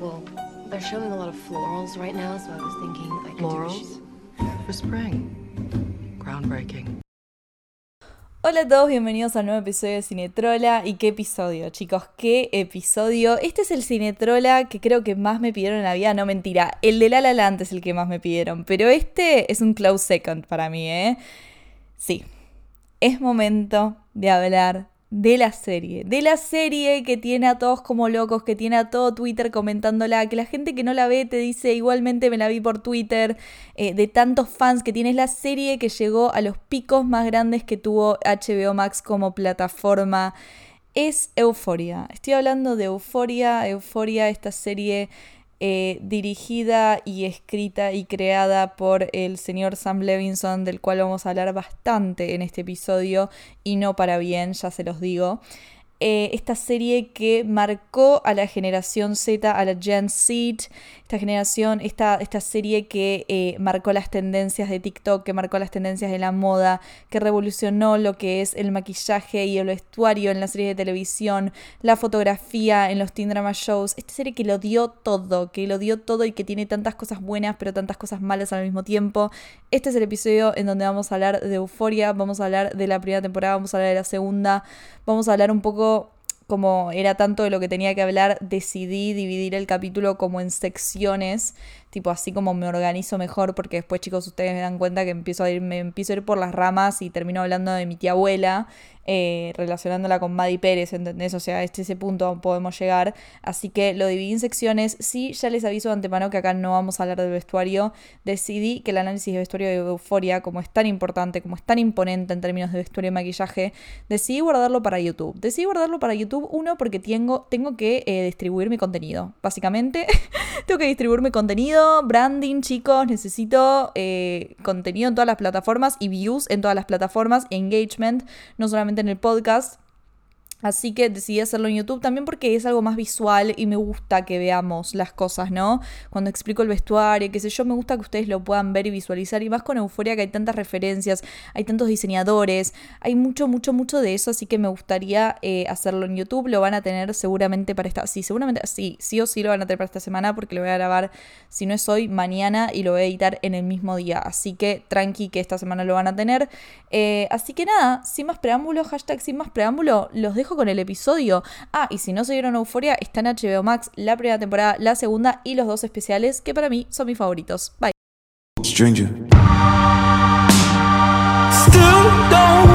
Well, they're showing a lot of florals right now, so I was thinking I could do a Florals? For spring. Groundbreaking. Hola a todos, bienvenidos al nuevo episodio de Cinetrola. ¿Y qué episodio, chicos? ¿Qué episodio? Este es el Cinetrola que creo que más me pidieron en la vida. No, mentira. El de La La Land es el que más me pidieron. Pero este es un close second para mí, ¿eh? Sí. Es momento de hablar de la serie. De la serie que tiene a todos como locos, que tiene a todo Twitter comentándola, que la gente que no la ve te dice igualmente me la vi por Twitter, eh, de tantos fans que tiene. Es la serie que llegó a los picos más grandes que tuvo HBO Max como plataforma. Es Euforia. Estoy hablando de Euforia. Euforia, esta serie eh, dirigida y escrita y creada por el señor Sam Levinson, del cual vamos a hablar bastante en este episodio, y no para bien, ya se los digo. Eh, esta serie que marcó a la generación Z, a la Gen Z, esta generación, esta, esta serie que eh, marcó las tendencias de TikTok, que marcó las tendencias de la moda, que revolucionó lo que es el maquillaje y el vestuario en las series de televisión, la fotografía en los teen drama shows, esta serie que lo dio todo, que lo dio todo y que tiene tantas cosas buenas pero tantas cosas malas al mismo tiempo. Este es el episodio en donde vamos a hablar de Euforia, vamos a hablar de la primera temporada, vamos a hablar de la segunda, vamos a hablar un poco como era tanto de lo que tenía que hablar, decidí dividir el capítulo como en secciones, tipo así como me organizo mejor, porque después chicos ustedes me dan cuenta que empiezo a ir, me empiezo a ir por las ramas y termino hablando de mi tía abuela, eh, relacionándola con Maddie Pérez, ¿entendés? O sea, este ese punto podemos llegar. Así que lo dividí en secciones. Sí, ya les aviso de antemano que acá no vamos a hablar del vestuario. Decidí que el análisis de vestuario de Euforia, como es tan importante, como es tan imponente en términos de vestuario y maquillaje, decidí guardarlo para YouTube. Decidí guardarlo para YouTube, uno, porque tengo, tengo que eh, distribuir mi contenido. Básicamente, tengo que distribuir mi contenido, branding, chicos. Necesito eh, contenido en todas las plataformas y views en todas las plataformas, engagement, no solamente en el podcast. Así que decidí hacerlo en YouTube también porque es algo más visual y me gusta que veamos las cosas, ¿no? Cuando explico el vestuario, qué sé yo, me gusta que ustedes lo puedan ver y visualizar. Y más con Euforia que hay tantas referencias, hay tantos diseñadores, hay mucho, mucho, mucho de eso. Así que me gustaría eh, hacerlo en YouTube. Lo van a tener seguramente para esta. Sí, seguramente, sí, sí o sí lo van a tener para esta semana porque lo voy a grabar, si no es hoy, mañana y lo voy a editar en el mismo día. Así que tranqui que esta semana lo van a tener. Eh, así que nada, sin más preámbulo, hashtag sin más preámbulo, los dejo con el episodio. Ah, y si no se vieron Euforia, está en HBO Max la primera temporada, la segunda y los dos especiales que para mí son mis favoritos. Bye. Stranger. Still don't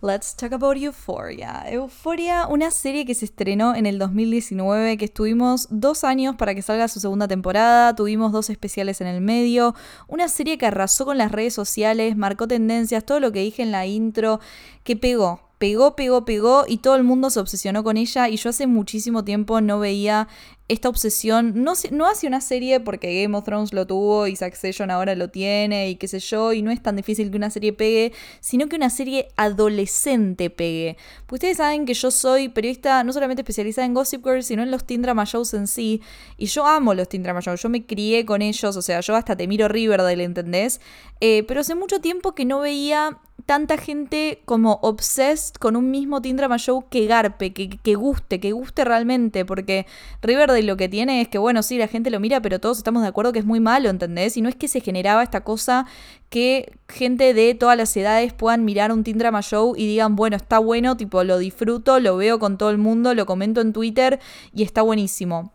Let's talk about Euphoria. Euphoria, una serie que se estrenó en el 2019, que estuvimos dos años para que salga su segunda temporada, tuvimos dos especiales en el medio, una serie que arrasó con las redes sociales, marcó tendencias, todo lo que dije en la intro, que pegó, pegó, pegó, pegó y todo el mundo se obsesionó con ella y yo hace muchísimo tiempo no veía esta obsesión, no, no hacia una serie porque Game of Thrones lo tuvo y Succession ahora lo tiene y qué sé yo, y no es tan difícil que una serie pegue, sino que una serie adolescente pegue. Porque ustedes saben que yo soy periodista no solamente especializada en Gossip Girl, sino en los teen shows en sí, y yo amo los teen drama shows, yo me crié con ellos, o sea, yo hasta te miro Riverdale, ¿entendés? Eh, pero hace mucho tiempo que no veía tanta gente como obsessed con un mismo teen drama show que garpe, que, que guste, que guste realmente, porque Riverdale lo que tiene es que, bueno, sí, la gente lo mira, pero todos estamos de acuerdo que es muy malo, ¿entendés? Y no es que se generaba esta cosa que gente de todas las edades puedan mirar un teen drama show y digan, bueno, está bueno, tipo, lo disfruto, lo veo con todo el mundo, lo comento en Twitter y está buenísimo.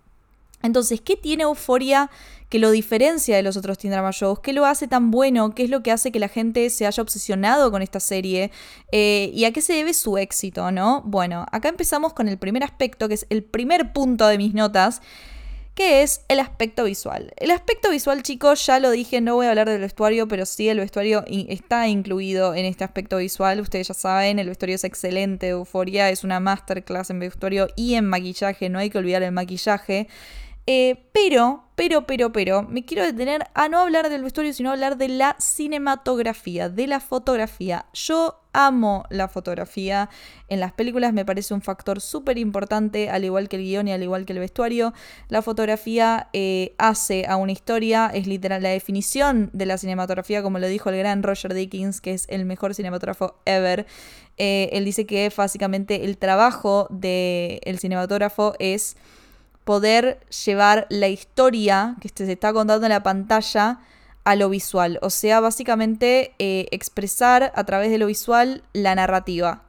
Entonces, ¿qué tiene Euforia que lo diferencia de los otros teen drama shows? ¿Qué lo hace tan bueno? ¿Qué es lo que hace que la gente se haya obsesionado con esta serie? Eh, ¿Y a qué se debe su éxito, no? Bueno, acá empezamos con el primer aspecto, que es el primer punto de mis notas, que es el aspecto visual. El aspecto visual, chicos, ya lo dije, no voy a hablar del vestuario, pero sí el vestuario está incluido en este aspecto visual. Ustedes ya saben, el vestuario es excelente, Euforia es una masterclass en vestuario y en maquillaje, no hay que olvidar el maquillaje. Eh, pero, pero, pero, pero, me quiero detener a no hablar del vestuario, sino hablar de la cinematografía, de la fotografía. Yo amo la fotografía en las películas, me parece un factor súper importante, al igual que el guion y al igual que el vestuario. La fotografía eh, hace a una historia, es literal la definición de la cinematografía, como lo dijo el gran Roger Dickens, que es el mejor cinematógrafo ever. Eh, él dice que básicamente el trabajo del cinematógrafo es poder llevar la historia que se está contando en la pantalla a lo visual. O sea, básicamente eh, expresar a través de lo visual la narrativa.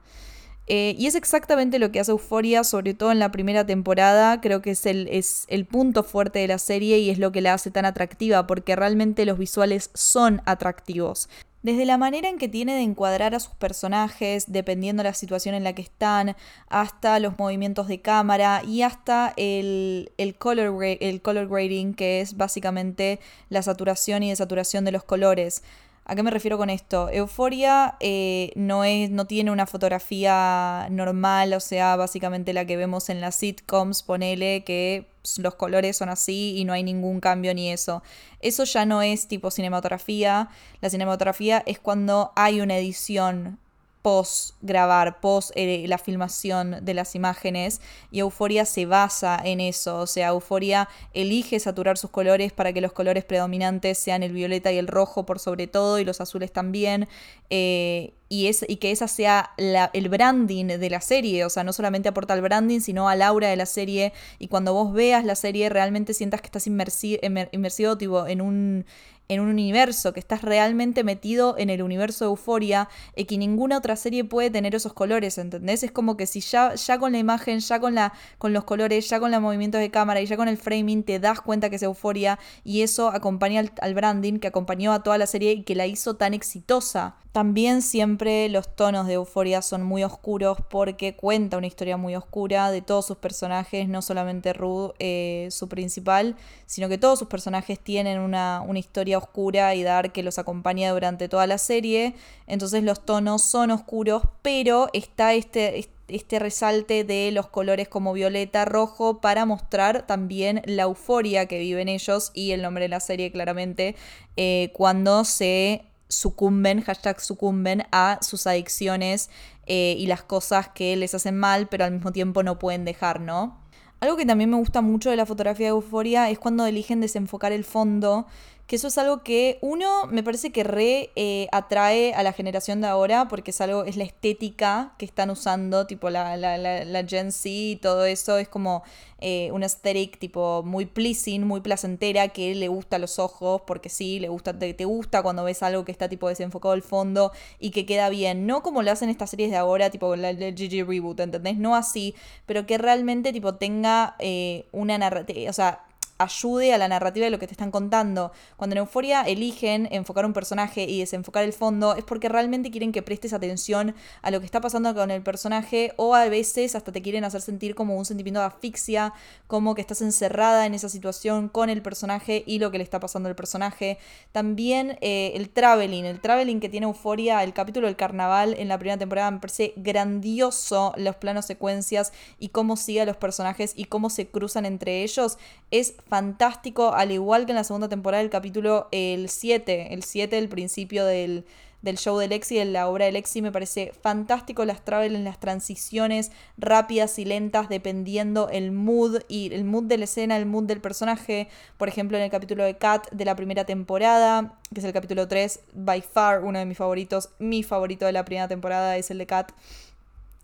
Eh, y es exactamente lo que hace Euforia, sobre todo en la primera temporada. Creo que es el, es el punto fuerte de la serie y es lo que la hace tan atractiva, porque realmente los visuales son atractivos. Desde la manera en que tiene de encuadrar a sus personajes, dependiendo de la situación en la que están, hasta los movimientos de cámara y hasta el, el, color, el color grading, que es básicamente la saturación y desaturación de los colores. ¿A qué me refiero con esto? Euforia eh, no, es, no tiene una fotografía normal, o sea, básicamente la que vemos en las sitcoms, ponele que los colores son así y no hay ningún cambio ni eso. Eso ya no es tipo cinematografía. La cinematografía es cuando hay una edición post grabar, post eh, la filmación de las imágenes y Euforia se basa en eso, o sea, Euforia elige saturar sus colores para que los colores predominantes sean el violeta y el rojo por sobre todo y los azules también eh, y, es, y que esa sea el branding de la serie, o sea, no solamente aporta al branding, sino al aura de la serie y cuando vos veas la serie realmente sientas que estás inmersi inmer inmersivo tipo, en un en un universo, que estás realmente metido en el universo de Euforia y que ninguna otra serie puede tener esos colores, ¿entendés? Es como que si ya, ya con la imagen, ya con, la, con los colores, ya con los movimientos de cámara y ya con el framing te das cuenta que es Euforia y eso acompaña al, al branding que acompañó a toda la serie y que la hizo tan exitosa. También siempre los tonos de Euforia son muy oscuros porque cuenta una historia muy oscura de todos sus personajes, no solamente Ruth, eh, su principal, sino que todos sus personajes tienen una, una historia oscura y Dark que los acompaña durante toda la serie. Entonces los tonos son oscuros, pero está este, este resalte de los colores como violeta, rojo, para mostrar también la euforia que viven ellos y el nombre de la serie claramente eh, cuando se sucumben, hashtag sucumben a sus adicciones eh, y las cosas que les hacen mal, pero al mismo tiempo no pueden dejar, ¿no? Algo que también me gusta mucho de la fotografía de Euforia es cuando eligen desenfocar el fondo, que eso es algo que uno me parece que re eh, atrae a la generación de ahora, porque es algo, es la estética que están usando, tipo la, la, la, la Gen Z y todo eso, es como eh, una aesthetic tipo muy pleasing, muy placentera, que le gusta a los ojos, porque sí, le gusta, te, te gusta cuando ves algo que está tipo desenfocado el fondo y que queda bien, no como lo hacen estas series de ahora, tipo con la, GG Reboot, ¿entendés? No así, pero que realmente tipo tenga eh, una narrativa, o sea, ayude a la narrativa de lo que te están contando. Cuando en Euforia eligen enfocar un personaje y desenfocar el fondo, es porque realmente quieren que prestes atención a lo que está pasando con el personaje o a veces hasta te quieren hacer sentir como un sentimiento de asfixia, como que estás encerrada en esa situación con el personaje y lo que le está pasando al personaje. También eh, el traveling, el traveling que tiene Euforia, el capítulo del carnaval en la primera temporada me parece grandioso los planos secuencias y cómo sigue a los personajes y cómo se cruzan entre ellos. Es fantástico, al igual que en la segunda temporada del capítulo el 7, el 7, el principio del, del show de Lexi, de la obra de Lexi, me parece fantástico las en las transiciones rápidas y lentas dependiendo el mood y el mood de la escena, el mood del personaje. Por ejemplo, en el capítulo de Kat de la primera temporada, que es el capítulo 3, by far uno de mis favoritos, mi favorito de la primera temporada es el de Kat.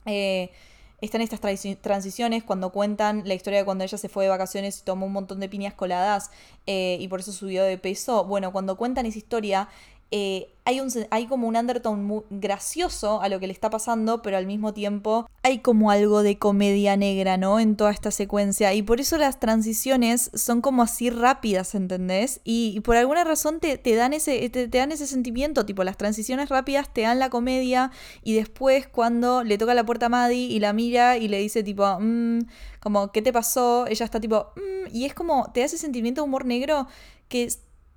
Eh, están estas transiciones cuando cuentan la historia de cuando ella se fue de vacaciones y tomó un montón de piñas coladas eh, y por eso subió de peso. Bueno, cuando cuentan esa historia, eh, hay, un, hay como un undertone muy gracioso a lo que le está pasando, pero al mismo tiempo hay como algo de comedia negra, ¿no? En toda esta secuencia. Y por eso las transiciones son como así rápidas, ¿entendés? Y, por alguna razón te, te dan ese, te, te, dan ese sentimiento, tipo las transiciones rápidas te dan la comedia y después cuando le toca la puerta a Maddie y la mira y le dice tipo, mmm, como, ¿qué te pasó? Ella está tipo, mmm, y es como, te da ese sentimiento de humor negro que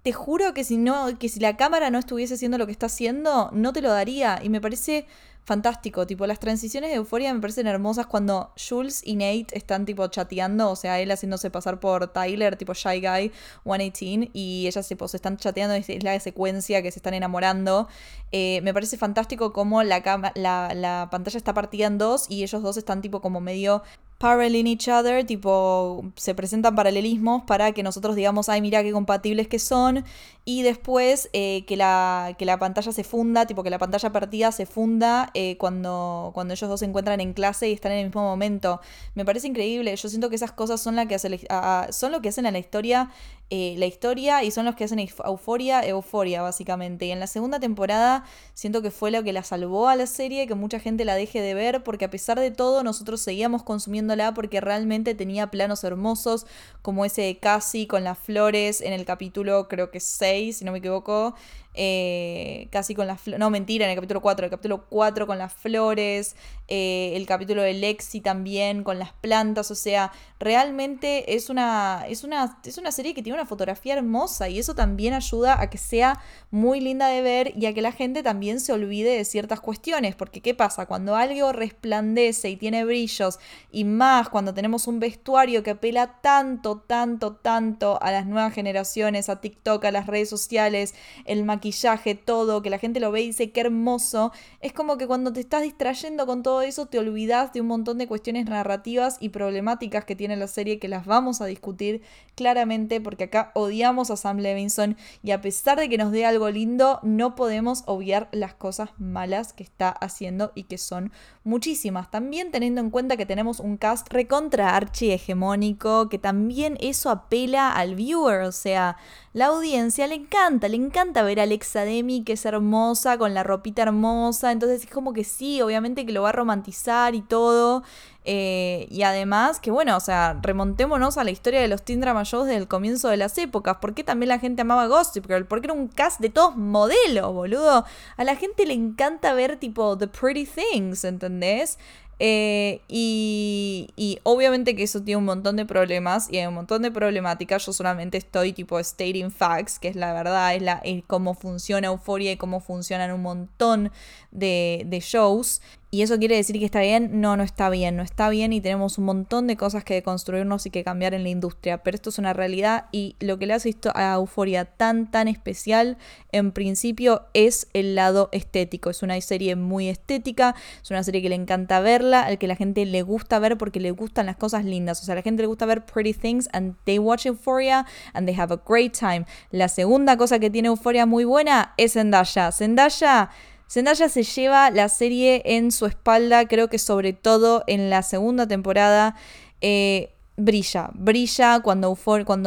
te juro que si no, que si la cámara no estuviese haciendo lo que está haciendo, no te lo daría. Y me parece fantástico. Tipo, las transiciones de euforia me parecen hermosas cuando Jules y Nate están tipo chateando, o sea, él haciéndose pasar por Tyler, tipo Shy Guy 118, y ellas se están chateando, es la secuencia que se están enamorando. Eh, me parece fantástico como la, la, la pantalla está partida en dos y ellos dos están tipo como medio paralleling each other, tipo, se presentan paralelismos para que nosotros digamos, ay, mira qué compatibles que son, y después eh, que, la, que la pantalla se funda, tipo que la pantalla partida se funda eh, cuando, cuando ellos dos se encuentran en clase y están en el mismo momento. Me parece increíble, yo siento que esas cosas son, la que hace, son lo que hacen a la historia eh, la historia y son los que hacen euforia, euforia básicamente. Y en la segunda temporada siento que fue lo que la salvó a la serie, que mucha gente la deje de ver, porque a pesar de todo nosotros seguíamos consumiéndola porque realmente tenía planos hermosos, como ese de Cassie con las flores en el capítulo creo que 6, si no me equivoco. Eh, casi con las flores, no mentira, en el capítulo 4, el capítulo 4 con las flores, eh, el capítulo de Lexi también con las plantas, o sea, realmente es una, es, una, es una serie que tiene una fotografía hermosa y eso también ayuda a que sea muy linda de ver y a que la gente también se olvide de ciertas cuestiones, porque ¿qué pasa? Cuando algo resplandece y tiene brillos y más cuando tenemos un vestuario que apela tanto, tanto, tanto a las nuevas generaciones, a TikTok, a las redes sociales, el maquillaje, maquillaje, todo, que la gente lo ve y dice qué hermoso, es como que cuando te estás distrayendo con todo eso te olvidas de un montón de cuestiones narrativas y problemáticas que tiene la serie que las vamos a discutir claramente porque acá odiamos a Sam Levinson y a pesar de que nos dé algo lindo, no podemos obviar las cosas malas que está haciendo y que son muchísimas. También teniendo en cuenta que tenemos un cast recontra archi hegemónico, que también eso apela al viewer, o sea, la audiencia le encanta, le encanta ver a Alexa Demi que es hermosa, con la ropita hermosa, entonces es como que sí, obviamente que lo va a romantizar y todo. Eh, y además, que bueno, o sea, remontémonos a la historia de los teen drama shows desde el comienzo de las épocas. ¿Por qué también la gente amaba Gossip Girl? Porque era un cast de todos modelos, boludo. A la gente le encanta ver tipo The Pretty Things, ¿entendés? Eh, y, y, obviamente que eso tiene un montón de problemas y hay un montón de problemáticas. Yo solamente estoy tipo stating facts, que es la verdad, es, la, es cómo funciona Euforia y cómo funcionan un montón de, de shows. ¿Y eso quiere decir que está bien? No, no está bien, no está bien y tenemos un montón de cosas que construirnos y que cambiar en la industria, pero esto es una realidad y lo que le hace a Euforia tan, tan especial, en principio, es el lado estético. Es una serie muy estética, es una serie que le encanta verla, al que la gente le gusta ver porque le gustan las cosas lindas. O sea, a la gente le gusta ver pretty things and they watch Euphoria and they have a great time. La segunda cosa que tiene Euphoria muy buena es Zendaya. Zendaya Zendaya se lleva la serie en su espalda, creo que sobre todo en la segunda temporada. Eh, brilla, brilla cuando,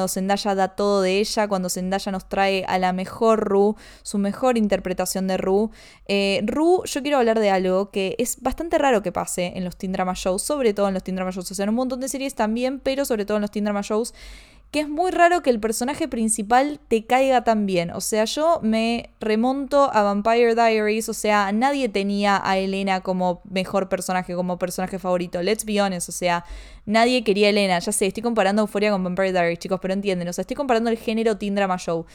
Zendaya da todo de ella, cuando Zendaya nos trae a la mejor Ru, su mejor interpretación de Ru. Eh, Ru, yo quiero hablar de algo que es bastante raro que pase en los teen drama shows, sobre todo en los teen drama shows, o sea, en un montón de series también, pero sobre todo en los teen drama shows, que es muy raro que el personaje principal te caiga tan bien. O sea, yo me remonto a Vampire Diaries, o sea, nadie tenía a Elena como mejor personaje, como personaje favorito. Let's be honest, o sea, nadie quería a Elena. Ya sé, estoy comparando Euphoria con Vampire Diaries, chicos, pero entienden, o sea, estoy comparando el género teen drama show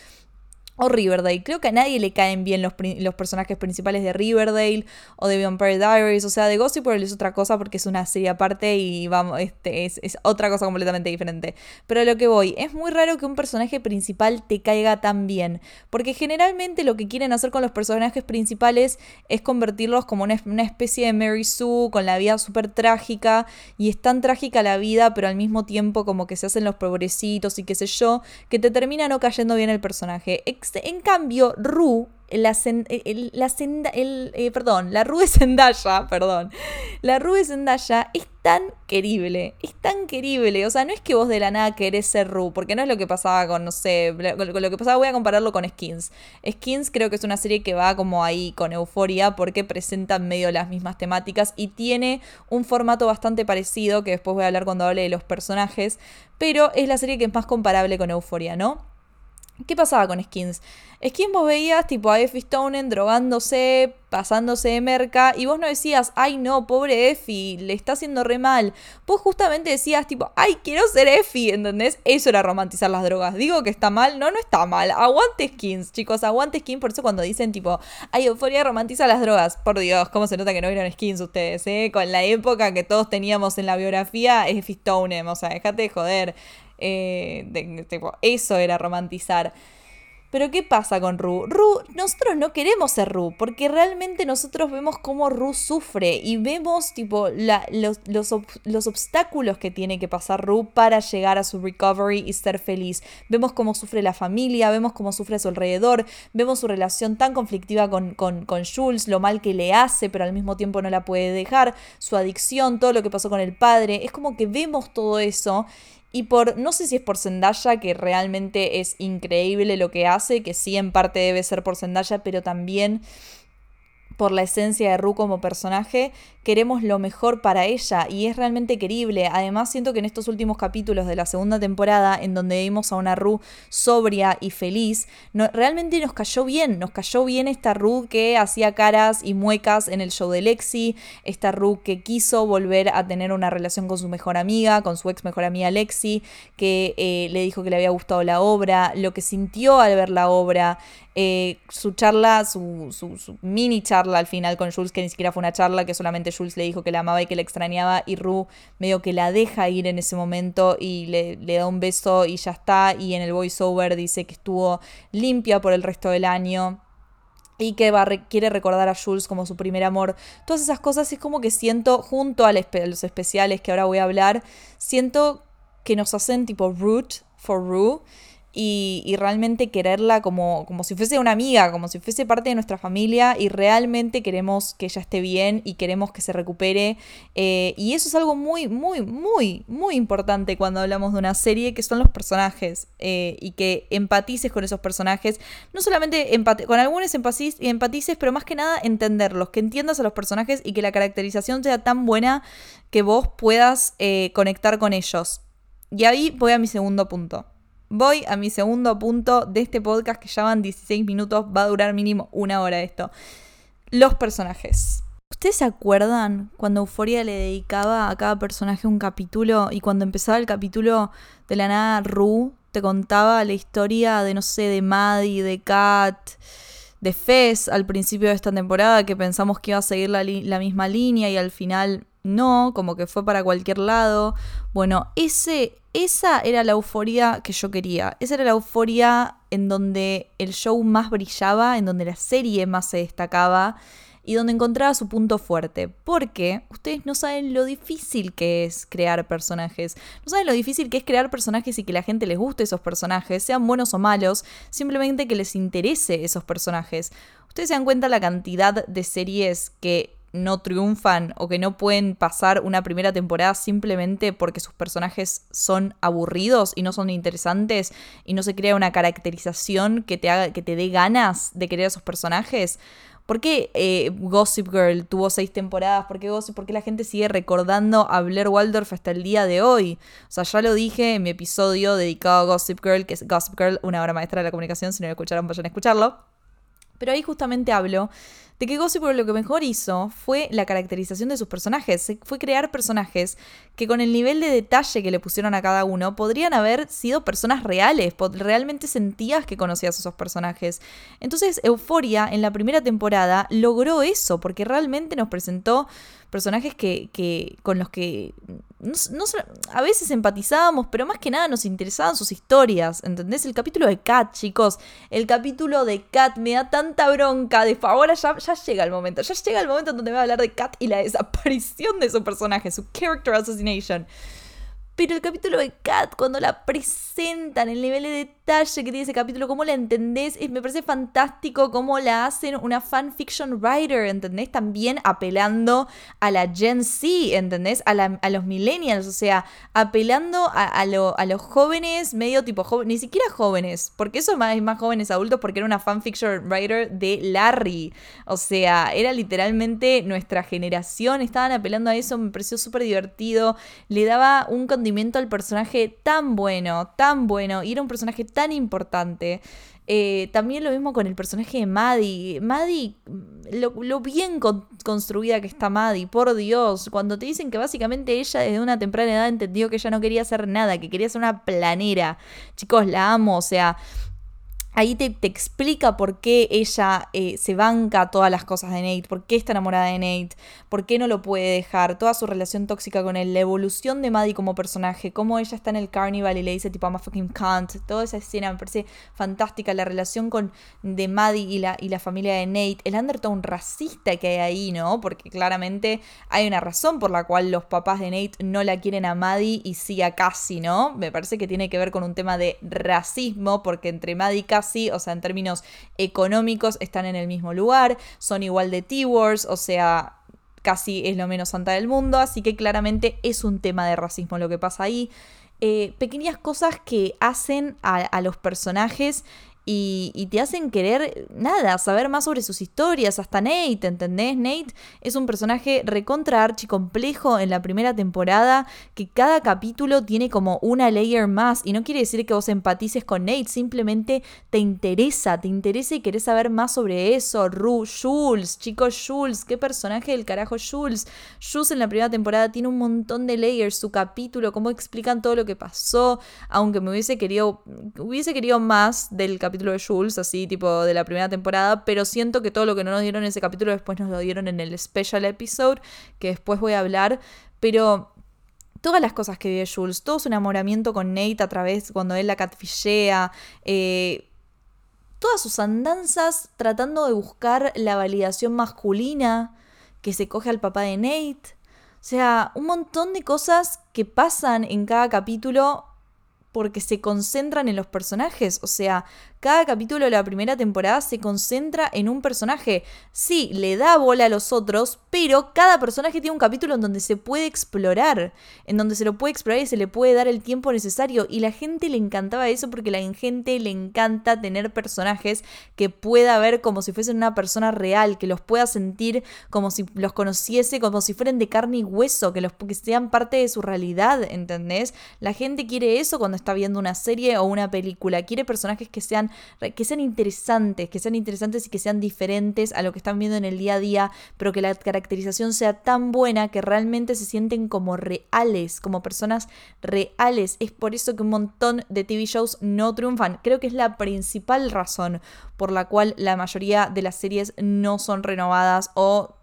o Riverdale. Creo que a nadie le caen bien los, personajes principales de Riverdale o de Vampire Diaries. O sea, de Gossip Girl es otra cosa porque es una serie aparte y vamos, este, es, otra cosa completamente diferente. Pero a lo que voy, es muy raro que un personaje principal te caiga tan bien. Porque generalmente lo que quieren hacer con los personajes principales es convertirlos como una, una especie de Mary Sue con la vida súper trágica. Y es tan trágica la vida, pero al mismo tiempo como que se hacen los pobrecitos y qué sé yo, que te termina no cayendo bien el personaje. En cambio, Ru la, Zen- el- la Zenda- el, eh, perdón, la Rue Zendaya, perdón, la Rue Zendaya es tan querible, es tan querible, o sea, no es que vos de la nada querés ser Rue, porque no es lo que pasaba con, no sé, con lo que pasaba, voy a compararlo con Skins. Skins creo que es una serie que va como ahí con euforia porque presenta medio las mismas temáticas y tiene un formato bastante parecido, que después voy a hablar cuando hable de los personajes, pero es la serie que es más comparable con euforia, ¿no? ¿Qué pasaba con Skins? Skins vos veías tipo a Effie Stonen drogándose, pasándose de merca, y vos no decías, ay no, pobre Effie, le está haciendo re mal. Vos justamente decías tipo, ay, quiero ser Effie, ¿entendés? Eso era romantizar las drogas. Digo que está mal, no, no está mal. Aguante Skins, chicos, aguante Skins. Por eso cuando dicen tipo, ay, euforia romantiza las drogas. Por Dios, cómo se nota que no vieron Skins ustedes, ¿eh? Con la época que todos teníamos en la biografía, Effie Stonen, o sea, dejate de joder. Eh, eso era romantizar. Pero ¿qué pasa con Ru? Ru, nosotros no queremos ser Ru, porque realmente nosotros vemos cómo Ru sufre y vemos tipo los, los obstáculos que tiene que pasar Ru para llegar a su recovery y ser feliz. Vemos cómo sufre la familia, vemos cómo sufre a su alrededor, vemos su relación tan conflictiva con, con, con Jules, lo mal que le hace, pero al mismo tiempo no la puede dejar, su adicción, todo lo que pasó con el padre. Es como que vemos todo eso y por, no sé si es por Zendaya, que realmente es increíble lo que hace, que sí en parte debe ser por Zendaya, pero también por la esencia de Ru como personaje, queremos lo mejor para ella y es realmente querible. Además, siento que en estos últimos capítulos de la segunda temporada, en donde vimos a una Ru sobria y feliz, realmente nos cayó bien. Nos cayó bien esta Ru que hacía caras y muecas en el show de Lexi, esta Ru que quiso volver a tener una relación con su mejor amiga, con su ex mejor amiga Lexi, que eh, le dijo que le había gustado la obra, lo que sintió al ver la obra, eh, su charla, su, mini charla al final con Jules, que ni siquiera fue una charla, que solamente Jules le dijo que la amaba y que la extrañaba, y Ru medio que la deja ir en ese momento y le, da un beso y ya está, y en el voiceover dice que estuvo limpia por el resto del año y que quiere recordar a Jules como su primer amor. Todas esas cosas es como que siento, junto a los especiales que ahora voy a hablar, siento que nos hacen tipo root for Rue. Y, realmente quererla como, como si fuese una amiga, como si fuese parte de nuestra familia y realmente queremos que ella esté bien y queremos que se recupere. eh, y eso es algo muy, muy, muy, muy importante cuando hablamos de una serie, que son los personajes eh, y que empatices con esos personajes. No solamente con algunos empatices, empatices, pero más que nada entenderlos, que entiendas a los personajes y que la caracterización sea tan buena que vos puedas eh, conectar con ellos. Y ahí voy a mi segundo punto. Voy a mi segundo punto de este podcast que ya van 16 minutos, va a durar mínimo una hora esto. Los personajes. ¿Ustedes se acuerdan cuando Euforia le dedicaba a cada personaje un capítulo y cuando empezaba el capítulo de la nada Ru te contaba la historia de, no sé, de Maddie, de Kat, de Fez al principio de esta temporada que pensamos que iba a seguir la, misma línea y al final no, como que fue para cualquier lado. Bueno, ese, esa era la euforia que yo quería. Esa era la euforia en donde el show más brillaba, en donde la serie más se destacaba y donde encontraba su punto fuerte. Porque ustedes no saben lo difícil que es crear personajes. No saben lo difícil que es crear personajes y que la gente les guste esos personajes, sean buenos o malos, simplemente que les interese esos personajes. Ustedes se dan cuenta la cantidad de series que no triunfan o que no pueden pasar una primera temporada simplemente porque sus personajes son aburridos y no son interesantes y no se crea una caracterización que te haga que te dé ganas de querer a esos personajes. ¿Por qué eh, Gossip Girl tuvo seis temporadas? ¿Por qué, Gossip? ¿Por qué la gente sigue recordando a Blair Waldorf hasta el día de hoy? O sea, ya lo dije en mi episodio dedicado a Gossip Girl, que es Gossip Girl, una obra maestra de la comunicación. Si no lo escucharon, vayan a escucharlo. Pero ahí justamente hablo de que Gossip Girl lo que mejor hizo fue la caracterización de sus personajes. Fue crear personajes que con el nivel de detalle que le pusieron a cada uno podrían haber sido personas reales. Realmente sentías que conocías a esos personajes. Entonces Euforia en la primera temporada logró eso porque realmente nos presentó personajes que con los que no, a veces empatizábamos, pero más que nada nos interesaban sus historias, ¿entendés? El capítulo de Kat, chicos, el capítulo de Kat me da tanta bronca, de favor, ya, ya llega el momento, ya llega el momento en donde voy a hablar de Kat y la desaparición de su personaje, su character assassination. Pero el capítulo de Kat, cuando la presentan, el nivel de detalle que tiene ese capítulo, cómo la entendés, me parece fantástico cómo la hacen una fanfiction writer, ¿entendés? También apelando a la Gen Z, ¿entendés? A, los millennials, o sea, apelando a, a lo- a los jóvenes, medio tipo jóvenes, ni siquiera jóvenes, porque eso es más, más jóvenes adultos, porque era una fanfiction writer de Larry. O sea, era literalmente nuestra generación, estaban apelando a eso, me pareció súper divertido, le daba un condimento al personaje tan bueno, tan bueno, y era un personaje tan importante. Eh, también lo mismo con el personaje de Maddie. Maddie, lo, lo bien con- construida que está Maddie, por Dios. Cuando te dicen que básicamente ella desde una temprana edad entendió que ella no quería hacer nada, que quería ser una planera. Chicos, la amo, o sea, ahí te, te explica por qué ella eh, se banca todas las cosas de Nate, por qué está enamorada de Nate, por qué no lo puede dejar, toda su relación tóxica con él, la evolución de Maddie como personaje, cómo ella está en el carnival y le dice tipo I'm a fucking cunt, toda esa escena me parece fantástica, la relación con de Maddie y la, y la familia de Nate, el undertone racista que hay ahí, ¿no? Porque claramente hay una razón por la cual los papás de Nate no la quieren a Maddie y sí a Cassie, ¿no? Me parece que tiene que ver con un tema de racismo, porque entre Maddie y Cassie, o sea, en términos económicos, están en el mismo lugar, son igual de T-Wars, o sea, casi es lo menos santa del mundo, así que claramente es un tema de racismo lo que pasa ahí. Eh, pequeñas cosas que hacen a los personajes y, te hacen querer, nada, saber más sobre sus historias, hasta Nate, ¿entendés? Nate es un personaje recontra archi complejo en la primera temporada, que cada capítulo tiene como una layer más, y no quiere decir que vos empatices con Nate, simplemente te interesa, te interesa y querés saber más sobre eso. Ru, Jules, chicos, Jules, qué personaje del carajo Jules. Jules en la primera temporada tiene un montón de layers, su capítulo, cómo explican todo lo que pasó, aunque me hubiese querido, hubiese querido más del capítulo de Jules, así tipo de la primera temporada, pero siento que todo lo que no nos dieron en ese capítulo después nos lo dieron en el special episode, que después voy a hablar, pero todas las cosas que vive Jules, todo su enamoramiento con Nate a través cuando él la catfishea, eh, todas sus andanzas tratando de buscar la validación masculina que se coge al papá de Nate. O sea, un montón de cosas que pasan en cada capítulo porque se concentran en los personajes. O sea, cada capítulo de la primera temporada se concentra en un personaje. Sí, le da bola a los otros, pero cada personaje tiene un capítulo en donde se puede explorar, en donde se lo puede explorar y se le puede dar el tiempo necesario. Y la gente le encantaba eso porque la gente le encanta tener personajes que pueda ver como si fuesen una persona real, que los pueda sentir como si los conociese, como si fueran de carne y hueso, que, los, que sean parte de su realidad, ¿entendés? La gente quiere eso cuando está viendo una serie o una película, quiere personajes que sean que sean interesantes, que sean interesantes y que sean diferentes a lo que están viendo en el día a día, pero que la caracterización sea tan buena que realmente se sienten como reales, como personas reales. Es por eso que un montón de TV shows no triunfan. Creo que es la principal razón por la cual la mayoría de las series no son renovadas o,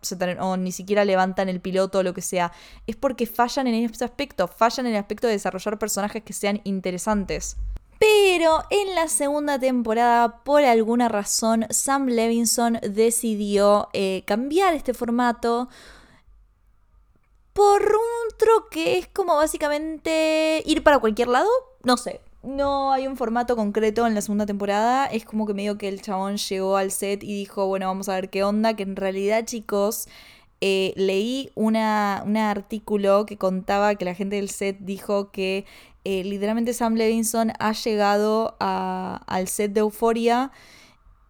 ni siquiera levantan el piloto o lo que sea. Es porque fallan en ese aspecto, fallan en el aspecto de desarrollar personajes que sean interesantes. Pero en la segunda temporada, por alguna razón, Sam Levinson decidió eh, cambiar este formato por un tro que es como básicamente ir para cualquier lado. No sé, no hay un formato concreto en la segunda temporada. Es como que medio que el chabón llegó al set y dijo, bueno, vamos a ver qué onda. Que en realidad, chicos, eh, leí un artículo que contaba que la gente del set dijo que eh, literalmente Sam Levinson ha llegado a, al set de Euforia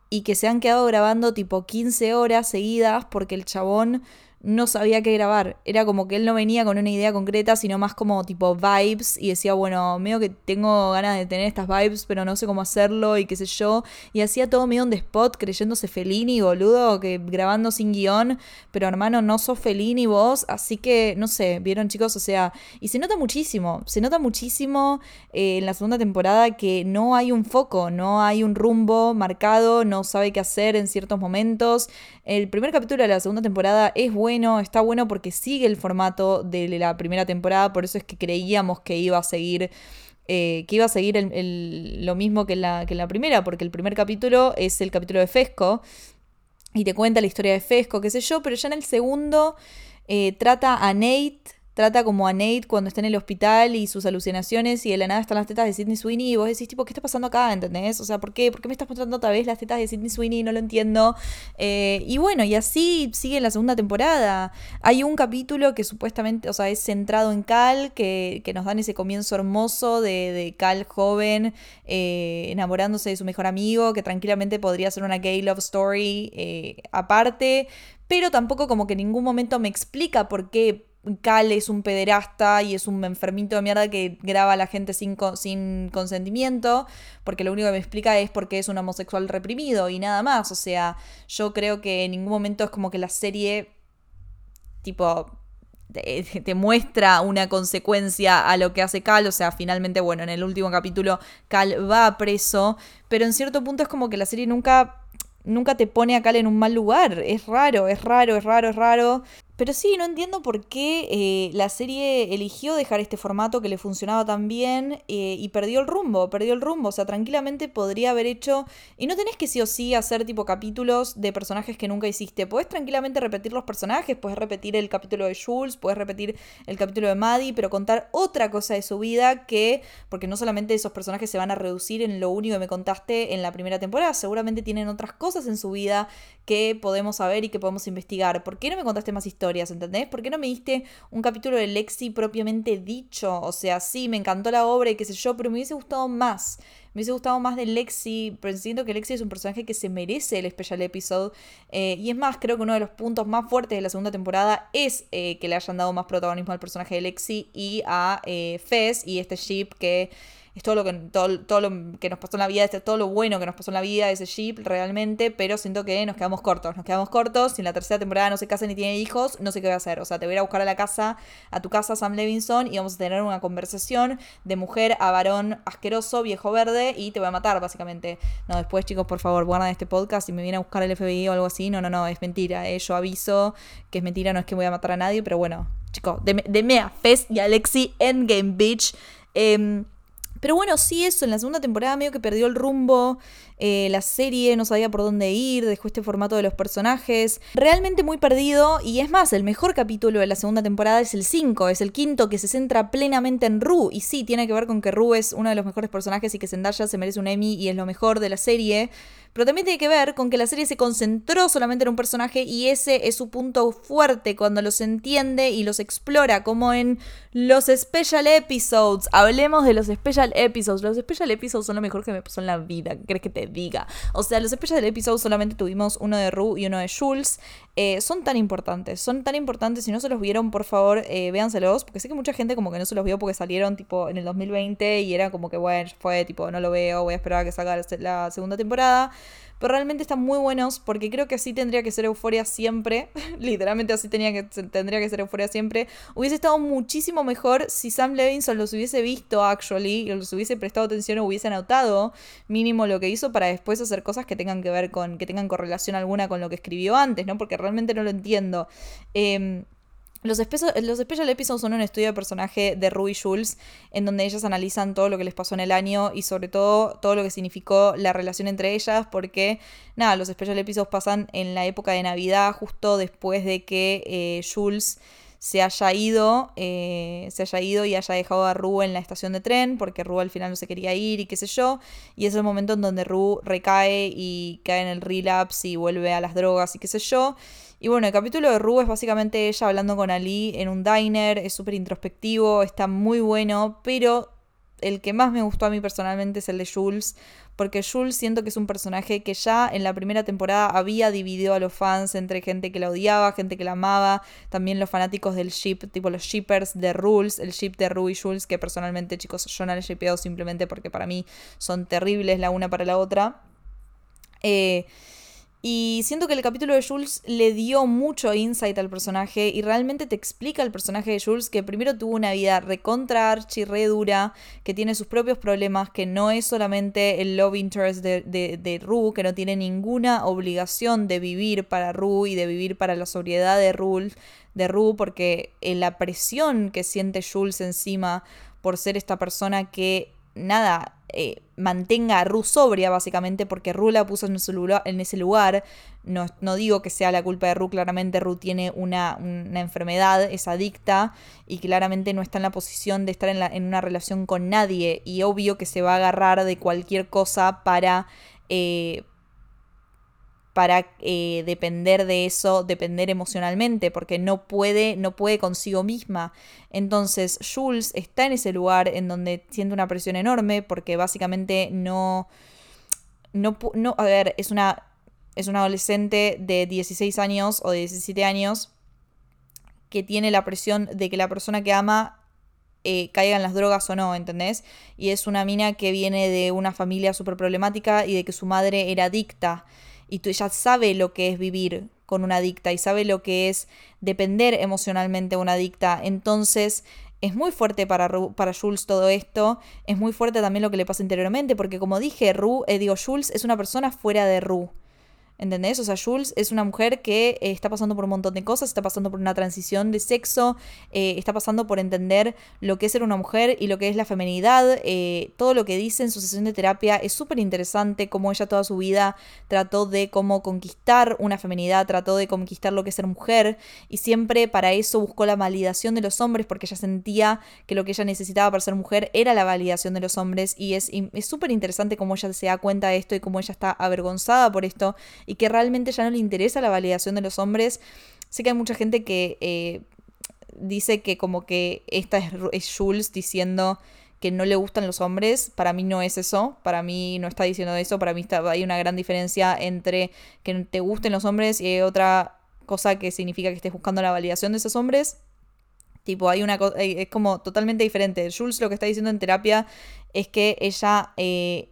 y que se han quedado grabando tipo 15 horas seguidas porque el chabón no sabía qué grabar. Era como que él no venía con una idea concreta, sino más como tipo vibes y decía, bueno, medio que tengo ganas de tener estas vibes, pero no sé cómo hacerlo y qué sé yo. Y hacía todo medio on the spot, creyéndose Fellini, boludo, que grabando sin guion. Pero hermano, no sos Fellini vos, así que, no sé, vieron chicos, o sea, y se nota muchísimo, se nota muchísimo eh, en la segunda temporada que no hay un foco, no hay un rumbo marcado, no sabe qué hacer en ciertos momentos. El primer capítulo de la segunda temporada es bueno, está bueno porque sigue el formato de la primera temporada, por eso es que creíamos que iba a seguir. Eh, que iba a seguir lo mismo que en, la, que la primera, porque el primer capítulo es el capítulo de Fesco y te cuenta la historia de Fesco, qué sé yo, pero ya en el segundo eh, trata a Nate trata como a Nate cuando está en el hospital y sus alucinaciones y de la nada están las tetas de Sidney Sweeney y vos decís, tipo, ¿qué está pasando acá? ¿Entendés? O sea, ¿por qué? ¿Por qué me estás mostrando otra vez las tetas de Sidney Sweeney? No lo entiendo. Eh, y bueno, y así sigue en la segunda temporada. Hay un capítulo que supuestamente, o sea, es centrado en Cal, que, que nos dan ese comienzo hermoso de, de Cal joven eh, enamorándose de su mejor amigo, que tranquilamente podría ser una gay love story eh, aparte, pero tampoco como que en ningún momento me explica por qué Cal es un pederasta y es un enfermito de mierda que graba a la gente sin, sin consentimiento, porque lo único que me explica es porque es un homosexual reprimido y nada más. O sea, yo creo que en ningún momento es como que la serie, tipo, te, te, muestra una consecuencia a lo que hace Cal. O sea, finalmente, bueno, en el último capítulo Cal va preso, pero en cierto punto es como que la serie nunca... Nunca te pone a Cal en un mal lugar. Es raro, es raro, es raro, es raro. Pero sí, no entiendo por qué eh, la serie eligió dejar este formato que le funcionaba tan bien eh, y perdió el rumbo, perdió el rumbo. O sea, tranquilamente podría haber hecho... Y no tenés que sí o sí hacer tipo capítulos de personajes que nunca hiciste. Podés tranquilamente repetir los personajes, puedes repetir el capítulo de Jules, puedes repetir el capítulo de Maddie, pero contar otra cosa de su vida que... Porque no solamente esos personajes se van a reducir en lo único que me contaste en la primera temporada, seguramente tienen otras cosas en su vida que podemos saber y que podemos investigar. ¿Por qué no me contaste más historias? ¿Entendés? ¿Por qué no me diste un capítulo de Lexi propiamente dicho? O sea, sí, me encantó la obra y qué sé yo, pero me hubiese gustado más. Me hubiese gustado más de Lexi, pero siento que Lexi es un personaje que se merece el special episode. Eh, y es más, creo que uno de los puntos más fuertes de la segunda temporada es eh, que le hayan dado más protagonismo al personaje de Lexi y a eh, Fez y este ship que es todo lo que, todo, todo lo que nos pasó en la vida, este, todo lo bueno que nos pasó en la vida, ese ship realmente, pero siento que nos quedamos cortos, nos quedamos cortos, si en la tercera temporada no se casa ni tiene hijos, no sé qué voy a hacer, o sea, te voy a ir a buscar a la casa, a tu casa, Sam Levinson, y vamos a tener una conversación de mujer a varón asqueroso, viejo verde, y te voy a matar, básicamente. No, después, chicos, por favor, guardan este podcast y me viene a buscar el FBI o algo así, no, no, no, es mentira, eh. yo aviso que es mentira, no es que voy a matar a nadie, pero bueno, chicos, deme, a Fez y Alexi Endgame Bitch. Eh, pero bueno, sí, eso, en la segunda temporada medio que perdió el rumbo, eh, la serie no sabía por dónde ir, dejó este formato de los personajes, realmente muy perdido, y es más, el mejor capítulo de la segunda temporada es el 5, es el quinto que se centra plenamente en Rue, y sí, tiene que ver con que Rue es uno de los mejores personajes y que Zendaya se merece un Emmy y es lo mejor de la serie, pero también tiene que ver con que la serie se concentró solamente en un personaje y ese es su punto fuerte cuando los entiende y los explora, como en los special episodes. Hablemos de los special episodes. Los special episodes son lo mejor que me pasó en la vida. ¿Qué crees que te diga? O sea, los special episodes solamente tuvimos uno de Rue y uno de Jules. Eh, son tan importantes, son tan importantes. Si no se los vieron, por favor, eh, véanselos. Porque sé que mucha gente como que no se los vio porque salieron tipo en el 2020 y era como que, bueno, fue tipo, no lo veo, voy a esperar a que salga la segunda temporada. Pero realmente están muy buenos porque creo que así tendría que ser Euforia siempre. Literalmente así tenía que, tendría que ser Euforia siempre. Hubiese estado muchísimo mejor si Sam Levinson los hubiese visto, actually, y los hubiese prestado atención o hubiese anotado mínimo lo que hizo para después hacer cosas que tengan que ver con, que tengan correlación alguna con lo que escribió antes, ¿no? Porque realmente no lo entiendo. Eh, los, los special episodes son un estudio de personaje de Ruby Jules, en donde ellas analizan todo lo que les pasó en el año y sobre todo todo lo que significó la relación entre ellas, porque nada, los special episodes pasan en la época de Navidad, justo después de que eh, Jules se haya ido, eh, se haya ido y haya dejado a Ru en la estación de tren, porque Ru al final no se quería ir y qué sé yo, y es el momento en donde Ru recae y cae en el relapse y vuelve a las drogas y qué sé yo. Y bueno, el capítulo de Ru es básicamente ella hablando con Ali en un diner, es súper introspectivo, está muy bueno, pero el que más me gustó a mí personalmente es el de Jules, porque Jules siento que es un personaje que ya en la primera temporada había dividido a los fans entre gente que la odiaba, gente que la amaba, también los fanáticos del ship, tipo los shippers de Rules, el ship de Ru y Jules, que personalmente chicos yo no les shipeo simplemente porque para mí son terribles la una para la otra. Eh, y siento que el capítulo de Jules le dio mucho insight al personaje y realmente te explica el personaje de Jules que primero tuvo una vida recontra archi re dura, que tiene sus propios problemas, que no es solamente el love interest de, de, de Rue, que no tiene ninguna obligación de vivir para Rue y de vivir para la sobriedad de Rue, de Rue porque eh, la presión que siente Jules encima por ser esta persona que, nada, eh, mantenga a Ru sobria, básicamente, porque Ru la puso en ese lugar. En ese lugar. No, no, digo que sea la culpa de Ru, claramente Ru tiene una, una, enfermedad, es adicta y claramente no está en la posición de estar en, la, en, una relación con nadie y obvio que se va a agarrar de cualquier cosa para... Eh, para eh, depender de eso, depender emocionalmente, porque no puede, no puede consigo misma. Entonces, Jules está en ese lugar en donde siente una presión enorme, porque básicamente no. No, no a ver, es una, es una adolescente de 16 años o de 17 años que tiene la presión de que la persona que ama eh, caiga en las drogas o no, ¿entendés? Y es una mina que viene de una familia súper problemática y de que su madre era adicta y tú ella sabe lo que es vivir con una adicta y sabe lo que es depender emocionalmente de una adicta. Entonces, es muy fuerte para, para Jules todo esto. Es muy fuerte también lo que le pasa interiormente, porque como dije, Ru, eh, digo, Jules es una persona fuera de Ru. ¿Entendés? O sea, Jules es una mujer que eh, está pasando por un montón de cosas, está pasando por una transición de sexo, eh, está pasando por entender lo que es ser una mujer y lo que es la feminidad. Eh, todo lo que dice en su sesión de terapia es súper interesante, cómo ella toda su vida trató de cómo conquistar una feminidad, trató de conquistar lo que es ser mujer y siempre para eso buscó la validación de los hombres porque ella sentía que lo que ella necesitaba para ser mujer era la validación de los hombres y es súper interesante cómo ella se da cuenta de esto y cómo ella está avergonzada por esto y que realmente ya no le interesa la validación de los hombres. Sé que hay mucha gente que eh, dice que como que esta es, Jules diciendo que no le gustan los hombres, para mí no es eso, para mí no está diciendo eso, para mí hay una gran diferencia entre que te gusten los hombres y otra cosa que significa que estés buscando la validación de esos hombres. Tipo, hay una cosa, eh, es como totalmente diferente. Jules lo que está diciendo en terapia es que ella eh,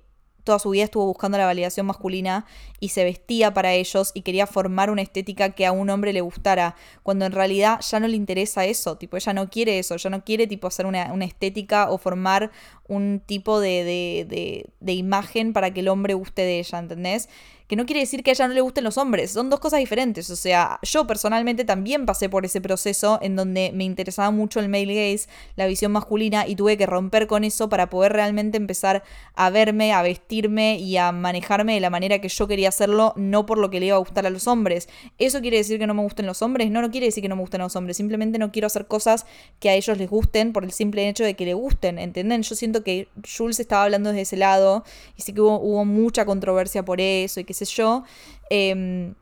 toda su vida estuvo buscando la validación masculina y se vestía para ellos y quería formar una estética que a un hombre le gustara, cuando en realidad ya no le interesa eso, tipo, ella no quiere eso, ya no quiere tipo hacer una, una estética o formar un tipo de, de, de, de imagen para que el hombre guste de ella, ¿entendés? Que no quiere decir que a ella no le gusten los hombres, son dos cosas diferentes. O sea, yo personalmente también pasé por ese proceso en donde me interesaba mucho el male gaze, la visión masculina, y tuve que romper con eso para poder realmente empezar a verme, a vestirme y a manejarme de la manera que yo quería hacerlo, no por lo que le iba a gustar a los hombres. ¿Eso quiere decir que no me gusten los hombres? No, no quiere decir que no me gusten los hombres, simplemente no quiero hacer cosas que a ellos les gusten por el simple hecho de que le gusten, ¿entienden? Yo siento que Jules estaba hablando desde ese lado y sí que hubo, hubo mucha controversia por eso y que sé yo. Em,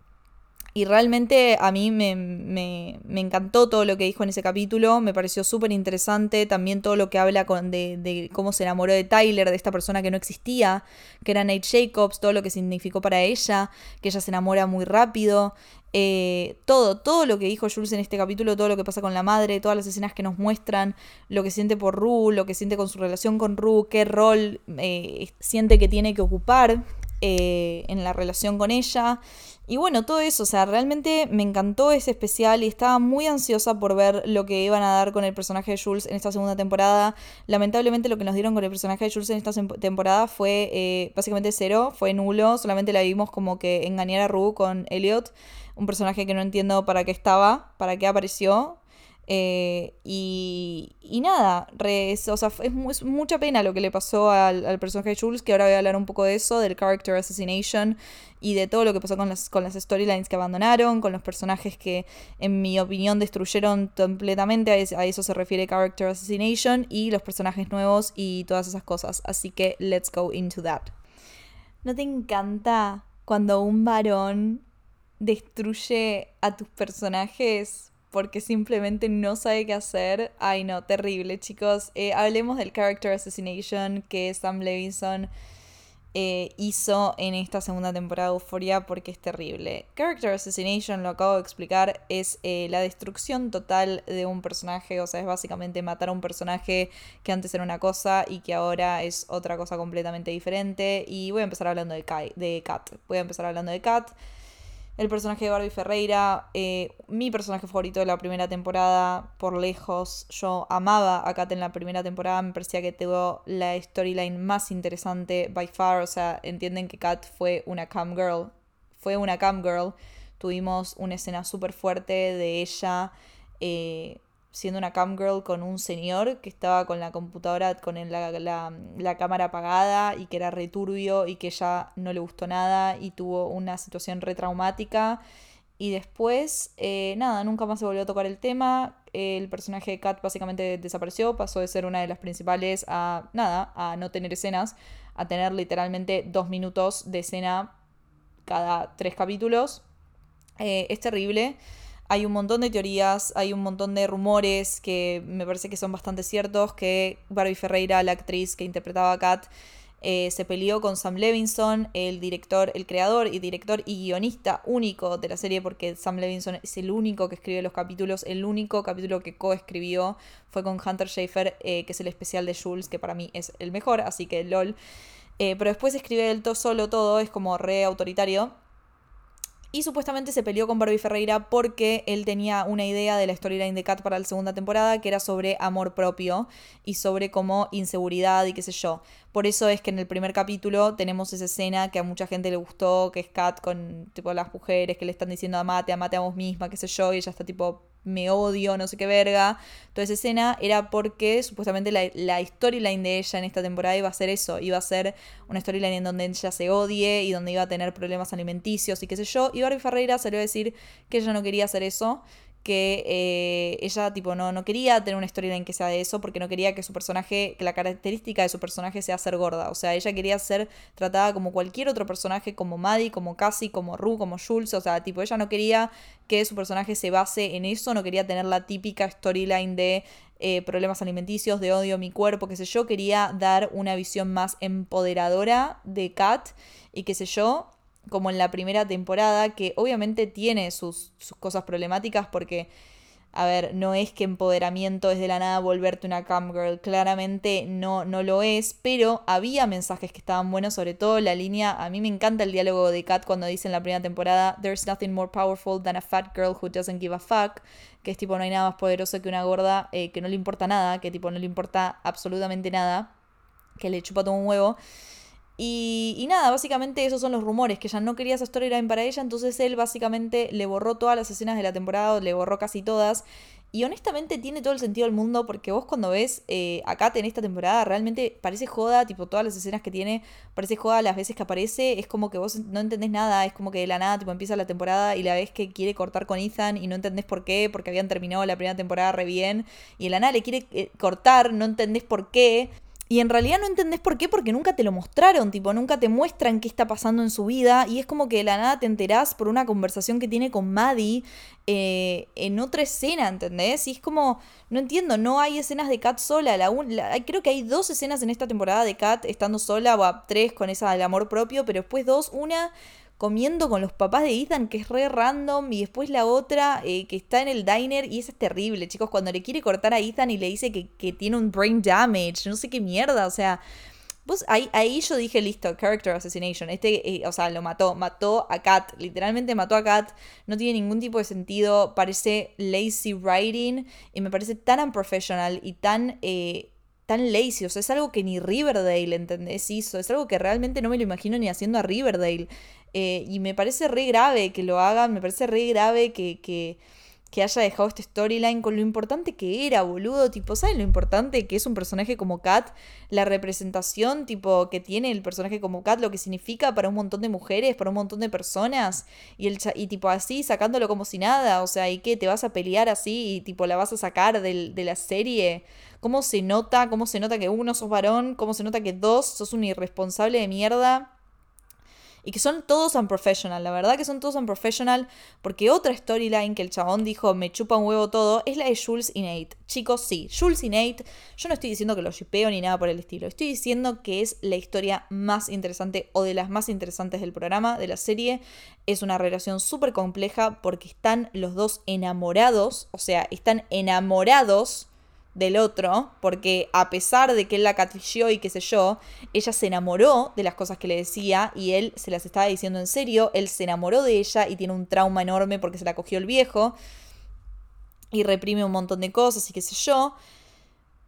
y realmente a mí me, me, encantó todo lo que dijo en ese capítulo, me pareció súper interesante también todo lo que habla de, cómo se enamoró de Tyler, de esta persona que no existía, que era Nate Jacobs, todo lo que significó para ella, que ella se enamora muy rápido, eh, todo, todo lo que dijo Jules en este capítulo, todo lo que pasa con la madre, todas las escenas que nos muestran, lo que siente por Ru, lo que siente con su relación con Ru, qué rol eh, siente que tiene que ocupar eh, en la relación con ella. Y bueno, todo eso, o sea, realmente me encantó ese especial y estaba muy ansiosa por ver lo que iban a dar con el personaje de Jules en esta segunda temporada. Lamentablemente lo que nos dieron con el personaje de Jules en esta temporada fue eh, básicamente cero, fue nulo, solamente la vimos como que engañar a Rue con Elliot, un personaje que no entiendo para qué estaba, para qué apareció. Eh, y, y, nada, o sea, es, mucha pena lo que le pasó al, al, personaje de Jules, que ahora voy a hablar un poco de eso, del character assassination y de todo lo que pasó con las, con las storylines que abandonaron, con los personajes que en mi opinión destruyeron completamente, a eso se refiere character assassination, y los personajes nuevos y todas esas cosas. Así que let's go into that. ¿No te encanta cuando un varón destruye a tus personajes porque simplemente no sabe qué hacer. Ay, no, terrible, chicos. Eh, hablemos del character assassination que Sam Levinson eh, hizo en esta segunda temporada de Euphoria porque es terrible. Character assassination, lo acabo de explicar, es eh, la destrucción total de un personaje. O sea, es básicamente matar a un personaje que antes era una cosa y que ahora es otra cosa completamente diferente. Y voy a empezar hablando de, Kai, de Kat. Voy a empezar hablando de Kat el personaje de Barbie Ferreira, eh, mi personaje favorito de la primera temporada, por lejos. Yo amaba a Kat en la primera temporada, me parecía que tuvo la storyline más interesante by far. O sea, entienden que Kat fue una cam girl. Fue una cam girl. Tuvimos una escena súper fuerte de ella. Eh, siendo una cam girl con un señor que estaba con la computadora, con la, la- cámara apagada y que era returbio y que ella no le gustó nada y tuvo una situación retraumática. Y después, eh, nada, nunca más se volvió a tocar el tema. El personaje de Kat básicamente desapareció, pasó de ser una de las principales a nada, a no tener escenas, a tener literalmente dos minutos de escena cada tres capítulos. Eh, es terrible. Hay un montón de teorías, hay un montón de rumores que me parece que son bastante ciertos, que Barbie Ferreira, la actriz que interpretaba a Kat, eh, se peleó con Sam Levinson, el director, el creador y director y guionista único de la serie, porque Sam Levinson es el único que escribe los capítulos, el único capítulo que coescribió fue con Hunter Schafer, eh, que es el especial de Jules, que para mí es el mejor, así que lol. Eh, pero después escribe él to- solo todo, es como re autoritario. Y supuestamente se peleó con Barbie Ferreira porque él tenía una idea de la storyline de Kat para la segunda temporada que era sobre amor propio y sobre como inseguridad y qué sé yo. Por eso es que en el primer capítulo tenemos esa escena que a mucha gente le gustó, que es Kat con tipo las mujeres que le están diciendo amate, amate a vos misma, qué sé yo, y ella está tipo me odio, no sé qué verga. Toda esa escena era porque supuestamente la, la storyline de ella en esta temporada iba a ser eso, iba a ser una storyline en donde ella se odie y donde iba a tener problemas alimenticios y qué sé yo. Y Barbie Ferreira salió a decir que ella no quería hacer eso, que eh, ella tipo no, no quería tener una storyline que sea de eso porque no quería que su personaje, que la característica de su personaje sea ser gorda. O sea, ella quería ser tratada como cualquier otro personaje, como Maddie, como Cassie, como Rue, como Jules. O sea, tipo, ella no quería que su personaje se base en eso, no quería tener la típica storyline de eh, problemas alimenticios, de odio a mi cuerpo, qué sé yo. Quería dar una visión más empoderadora de Kat y qué sé yo como en la primera temporada, que obviamente tiene sus, sus cosas problemáticas porque, a ver, no es que empoderamiento es de la nada volverte una cam girl, claramente no, no lo es, pero había mensajes que estaban buenos, sobre todo la línea, a mí me encanta el diálogo de Kat cuando dice en la primera temporada, There's nothing more powerful than a fat girl who doesn't give a fuck, que es tipo, no hay nada más poderoso que una gorda eh, que no le importa nada, que tipo, no le importa absolutamente nada, que le chupa todo un huevo. Y, y, nada, básicamente esos son los rumores, que ella no quería esa storyline para ella, entonces él básicamente le borró todas las escenas de la temporada, le borró casi todas. Y honestamente tiene todo el sentido del mundo porque vos cuando ves eh, a Kat en esta temporada realmente parece joda, tipo todas las escenas que tiene, parece joda las veces que aparece, es como que vos no entendés nada, es como que de la nada tipo empieza la temporada y la ves que quiere cortar con Ethan y no entendés por qué, porque habían terminado la primera temporada re bien y de la nada le quiere eh, cortar, no entendés por qué. Y en realidad no entendés por qué, porque nunca te lo mostraron, tipo, nunca te muestran qué está pasando en su vida. Y es como que de la nada te enterás por una conversación que tiene con Maddie eh, en otra escena, ¿entendés? Y es como, no entiendo, no hay escenas de Kat sola. La, la, creo que hay dos escenas en esta temporada de Kat estando sola, o tres con esa del amor propio, pero después dos, una comiendo con los papás de Ethan, que es re random, y después la otra eh, que está en el diner, y esa es terrible, chicos, cuando le quiere cortar a Ethan y le dice que, que tiene un brain damage, no sé qué mierda, o sea, vos ahí, ahí yo dije, listo, character assassination, este, eh, o sea, lo mató, mató a Kat, literalmente mató a Kat, no tiene ningún tipo de sentido, parece lazy writing, y me parece tan unprofessional y tan... Eh, tan lazy, o sea, es algo que ni Riverdale, ¿entendés? Hizo, es algo que realmente no me lo imagino ni haciendo a Riverdale. Eh, y me parece re grave que lo hagan, me parece re grave que, que, que haya dejado este storyline con lo importante que era, boludo. Tipo, ¿saben lo importante que es un personaje como Kat? La representación, tipo, que tiene el personaje como Kat, lo que significa para un montón de mujeres, para un montón de personas. Y, el y tipo, así, sacándolo como si nada. O sea, ¿y qué? ¿Te vas a pelear así y tipo la vas a sacar del, de la serie? ¿Cómo se nota? ¿Cómo se nota que uno sos varón? ¿Cómo se nota que dos sos un irresponsable de mierda? Y que son todos unprofessional, la verdad que son todos unprofessional, porque otra storyline que el chabón dijo, me chupa un huevo todo, es la de Jules y Nate. Chicos, sí, Jules y Nate, yo no estoy diciendo que lo shipeo ni nada por el estilo, estoy diciendo que es la historia más interesante o de las más interesantes del programa, de la serie. Es una relación súper compleja porque están los dos enamorados, o sea, están enamorados del otro, porque a pesar de que él la catfishó y qué sé yo, ella se enamoró de las cosas que le decía y él se las estaba diciendo en serio, él se enamoró de ella y tiene un trauma enorme porque se la cogió el viejo y reprime un montón de cosas y qué sé yo.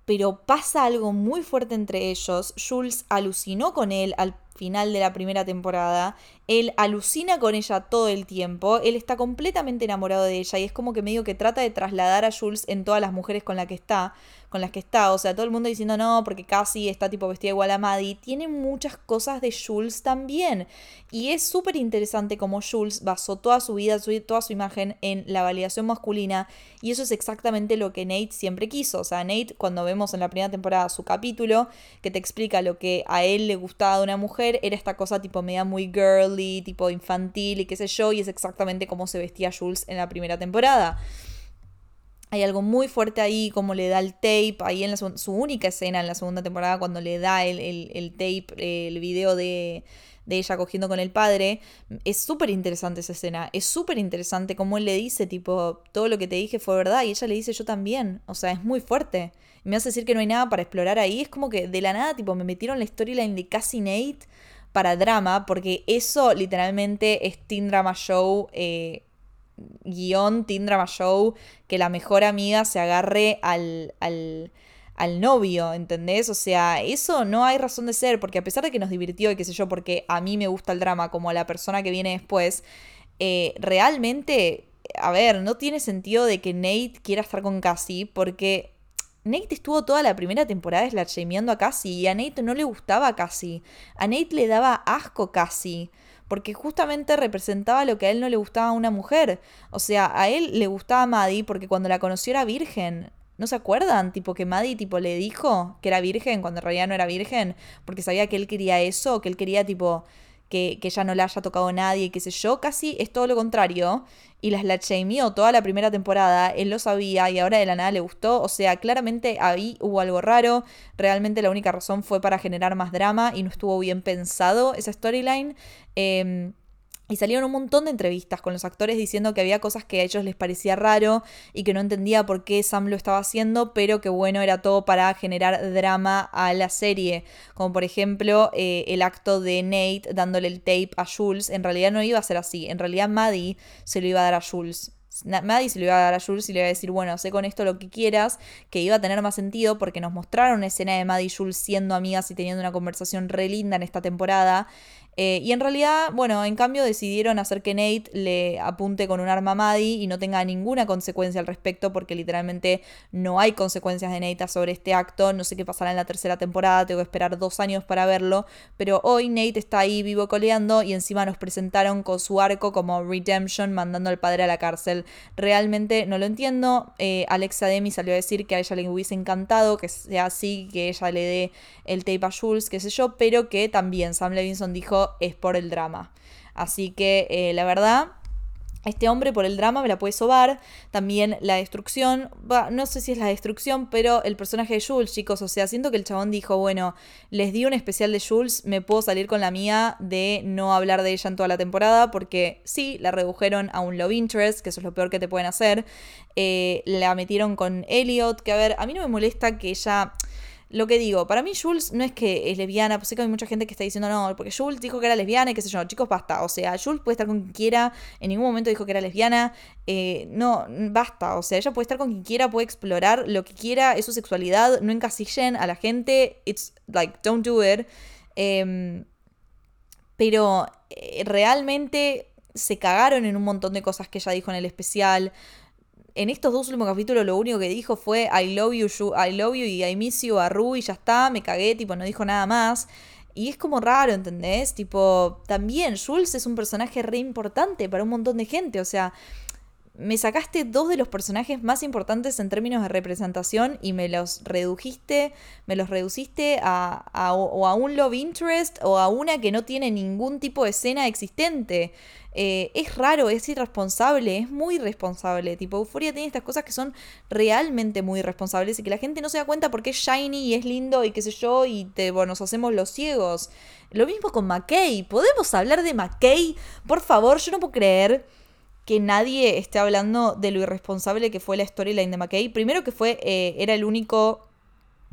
Pero pasa algo muy fuerte entre ellos. Jules alucinó con él al, final de la primera temporada. Él alucina con ella todo el tiempo, él está completamente enamorado de ella y es como que medio que trata de trasladar a Jules en todas las mujeres con, la que está, con las que está. O sea, todo el mundo diciendo no, porque casi está tipo vestida igual a Maddie. Tiene muchas cosas de Jules también. Y es súper interesante como Jules basó toda su vida, toda su imagen en la validación masculina. Y eso es exactamente lo que Nate siempre quiso. O sea, Nate, cuando vemos en la primera temporada su capítulo, que te explica lo que a él le gustaba de una mujer, era esta cosa tipo media muy girly, tipo infantil y qué sé yo. Y es exactamente como se vestía Jules en la primera temporada. Hay algo muy fuerte ahí, como le da el tape, ahí en la su única escena en la segunda temporada, cuando le da el, el- el tape, eh, el video de, de ella cogiendo con el padre. Es súper interesante esa escena, es súper interesante como él le dice, tipo, todo lo que te dije fue verdad, y ella le dice yo también, o sea, es muy fuerte. Me hace decir que no hay nada para explorar ahí, es como que de la nada, tipo, me metieron la storyline de Cassie Nate para drama, porque eso literalmente es Teen Drama Show. eh, guion Teen Drama Show que la mejor amiga se agarre al, al, al novio, ¿entendés? O sea, eso no hay razón de ser, porque a pesar de que nos divirtió y qué sé yo, porque a mí me gusta el drama como a la persona que viene después, eh, realmente, a ver, no tiene sentido de que Nate quiera estar con Cassie, porque Nate estuvo toda la primera temporada slashameando a Cassie y a Nate no le gustaba Cassie. A Nate le daba asco Cassie. Porque justamente representaba lo que a él no le gustaba a una mujer. O sea, a él le gustaba Maddie porque cuando la conoció era virgen. ¿No se acuerdan? Tipo que Maddie tipo le dijo que era virgen cuando en realidad no era virgen. Porque sabía que él quería eso, que él quería tipo que, que ya no le haya tocado nadie, qué sé yo. Casi es todo lo contrario. Y las la shameó toda la primera temporada. Él lo sabía y ahora de la nada le gustó. O sea, claramente ahí hubo algo raro. Realmente la única razón fue para generar más drama y no estuvo bien pensado esa storyline. Em, y salieron un montón de entrevistas con los actores diciendo que había cosas que a ellos les parecía raro y que no entendía por qué Sam lo estaba haciendo, pero que bueno, era todo para generar drama a la serie. Como por ejemplo eh, el acto de Nate dándole el tape a Jules. En realidad no iba a ser así. En realidad Maddie se lo iba a dar a Jules. Maddie se lo iba a dar a Jules y le iba a decir, bueno, sé con esto lo que quieras, que iba a tener más sentido porque nos mostraron una escena de Maddie y Jules siendo amigas y teniendo una conversación re linda en esta temporada. Eh, y en realidad, bueno, en cambio decidieron hacer que Nate le apunte con un arma a Maddie y no tenga ninguna consecuencia al respecto porque literalmente no hay consecuencias de Nate sobre este acto. No sé qué pasará en la tercera temporada, tengo que esperar dos años para verlo. Pero hoy Nate está ahí vivo coleando y encima nos presentaron con su arco como Redemption mandando al padre a la cárcel. Realmente no lo entiendo. Eh, Alexa Demi salió a decir que a ella le hubiese encantado que sea así, que ella le dé el tape a Jules, qué sé yo, pero que también Sam Levinson dijo es por el drama. Así que eh, la verdad, este hombre por el drama me la puede sobar. También la destrucción, no sé si es la destrucción, pero el personaje de Jules, chicos, o sea, siento que el chabón dijo, bueno, les di un especial de Jules, me puedo salir con la mía de no hablar de ella en toda la temporada, porque sí, la redujeron a un love interest, que eso es lo peor que te pueden hacer. Eh, la metieron con Elliot, que a ver, a mí no me molesta que ella... Lo que digo, para mí Jules no es que es lesbiana, pues sé que hay mucha gente que está diciendo no, porque Jules dijo que era lesbiana y qué sé yo, chicos, basta. O sea, Jules puede estar con quien quiera, en ningún momento dijo que era lesbiana, eh, no, basta. O sea, ella puede estar con quien quiera, puede explorar lo que quiera, es su sexualidad, no encasillen a la gente, it's like, don't do it. Em, pero eh, realmente se cagaron en un montón de cosas que ella dijo en el especial. En estos dos últimos capítulos lo único que dijo fue I love you, you- I love you y I miss you a Ru y ya está, me cagué, tipo, no dijo nada más. Y es como raro, ¿entendés? Tipo, también Jules es un personaje re importante para un montón de gente, o sea, me sacaste dos de los personajes más importantes en términos de representación y me los redujiste, me los reduciste a, a- o a un love interest o a una que no tiene ningún tipo de escena existente. Eh, es raro, es irresponsable, es muy irresponsable. Tipo, Euphoria tiene estas cosas que son realmente muy irresponsables y que la gente no se da cuenta porque es shiny y es lindo y qué sé yo, y te, bueno, nos hacemos los ciegos. Lo mismo con McKay. ¿Podemos hablar de McKay? Por favor, yo no puedo creer que nadie esté hablando de lo irresponsable que fue la storyline de McKay. Primero que fue, eh, era el único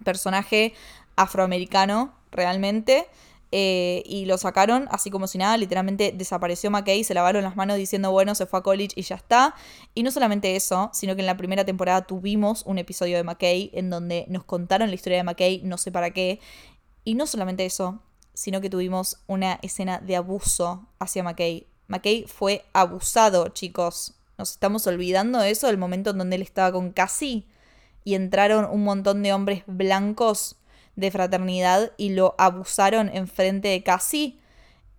personaje afroamericano realmente. eh, y lo sacaron así como si nada, literalmente desapareció McKay, se lavaron las manos diciendo, bueno, se fue a college y ya está. Y no solamente eso, sino que en la primera temporada tuvimos un episodio de McKay en donde nos contaron la historia de McKay, no sé para qué. Y no solamente eso, sino que tuvimos una escena de abuso hacia McKay. McKay fue abusado, chicos. Nos estamos olvidando de eso, del momento en donde él estaba con Cassie y entraron un montón de hombres blancos de fraternidad y lo abusaron en frente de Cassie.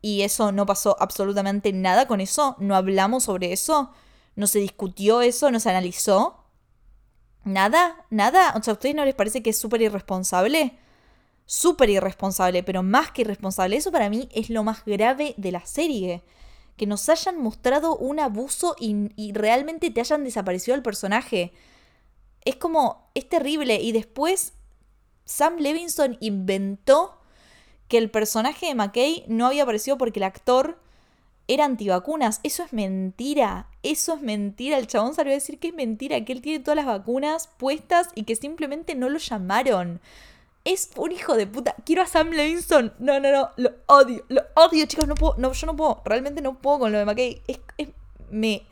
Y eso no pasó absolutamente nada con eso. No hablamos sobre eso. No se discutió eso, no se analizó. Nada, nada. O sea, ¿a ustedes no les parece que es súper irresponsable? Súper irresponsable, pero más que irresponsable. Eso para mí es lo más grave de la serie. Que nos hayan mostrado un abuso y, realmente te hayan desaparecido el personaje. Es como, es terrible. Y después Sam Levinson inventó que el personaje de McKay no había aparecido porque el actor era antivacunas. Eso es mentira. Eso es mentira. El chabón salió a decir que es mentira, que él tiene todas las vacunas puestas y que simplemente no lo llamaron. Es un hijo de puta. Quiero a Sam Levinson. No, no, no. Lo odio. Lo odio, chicos. No puedo. No, yo no puedo. Realmente no puedo con lo de McKay. Es, me.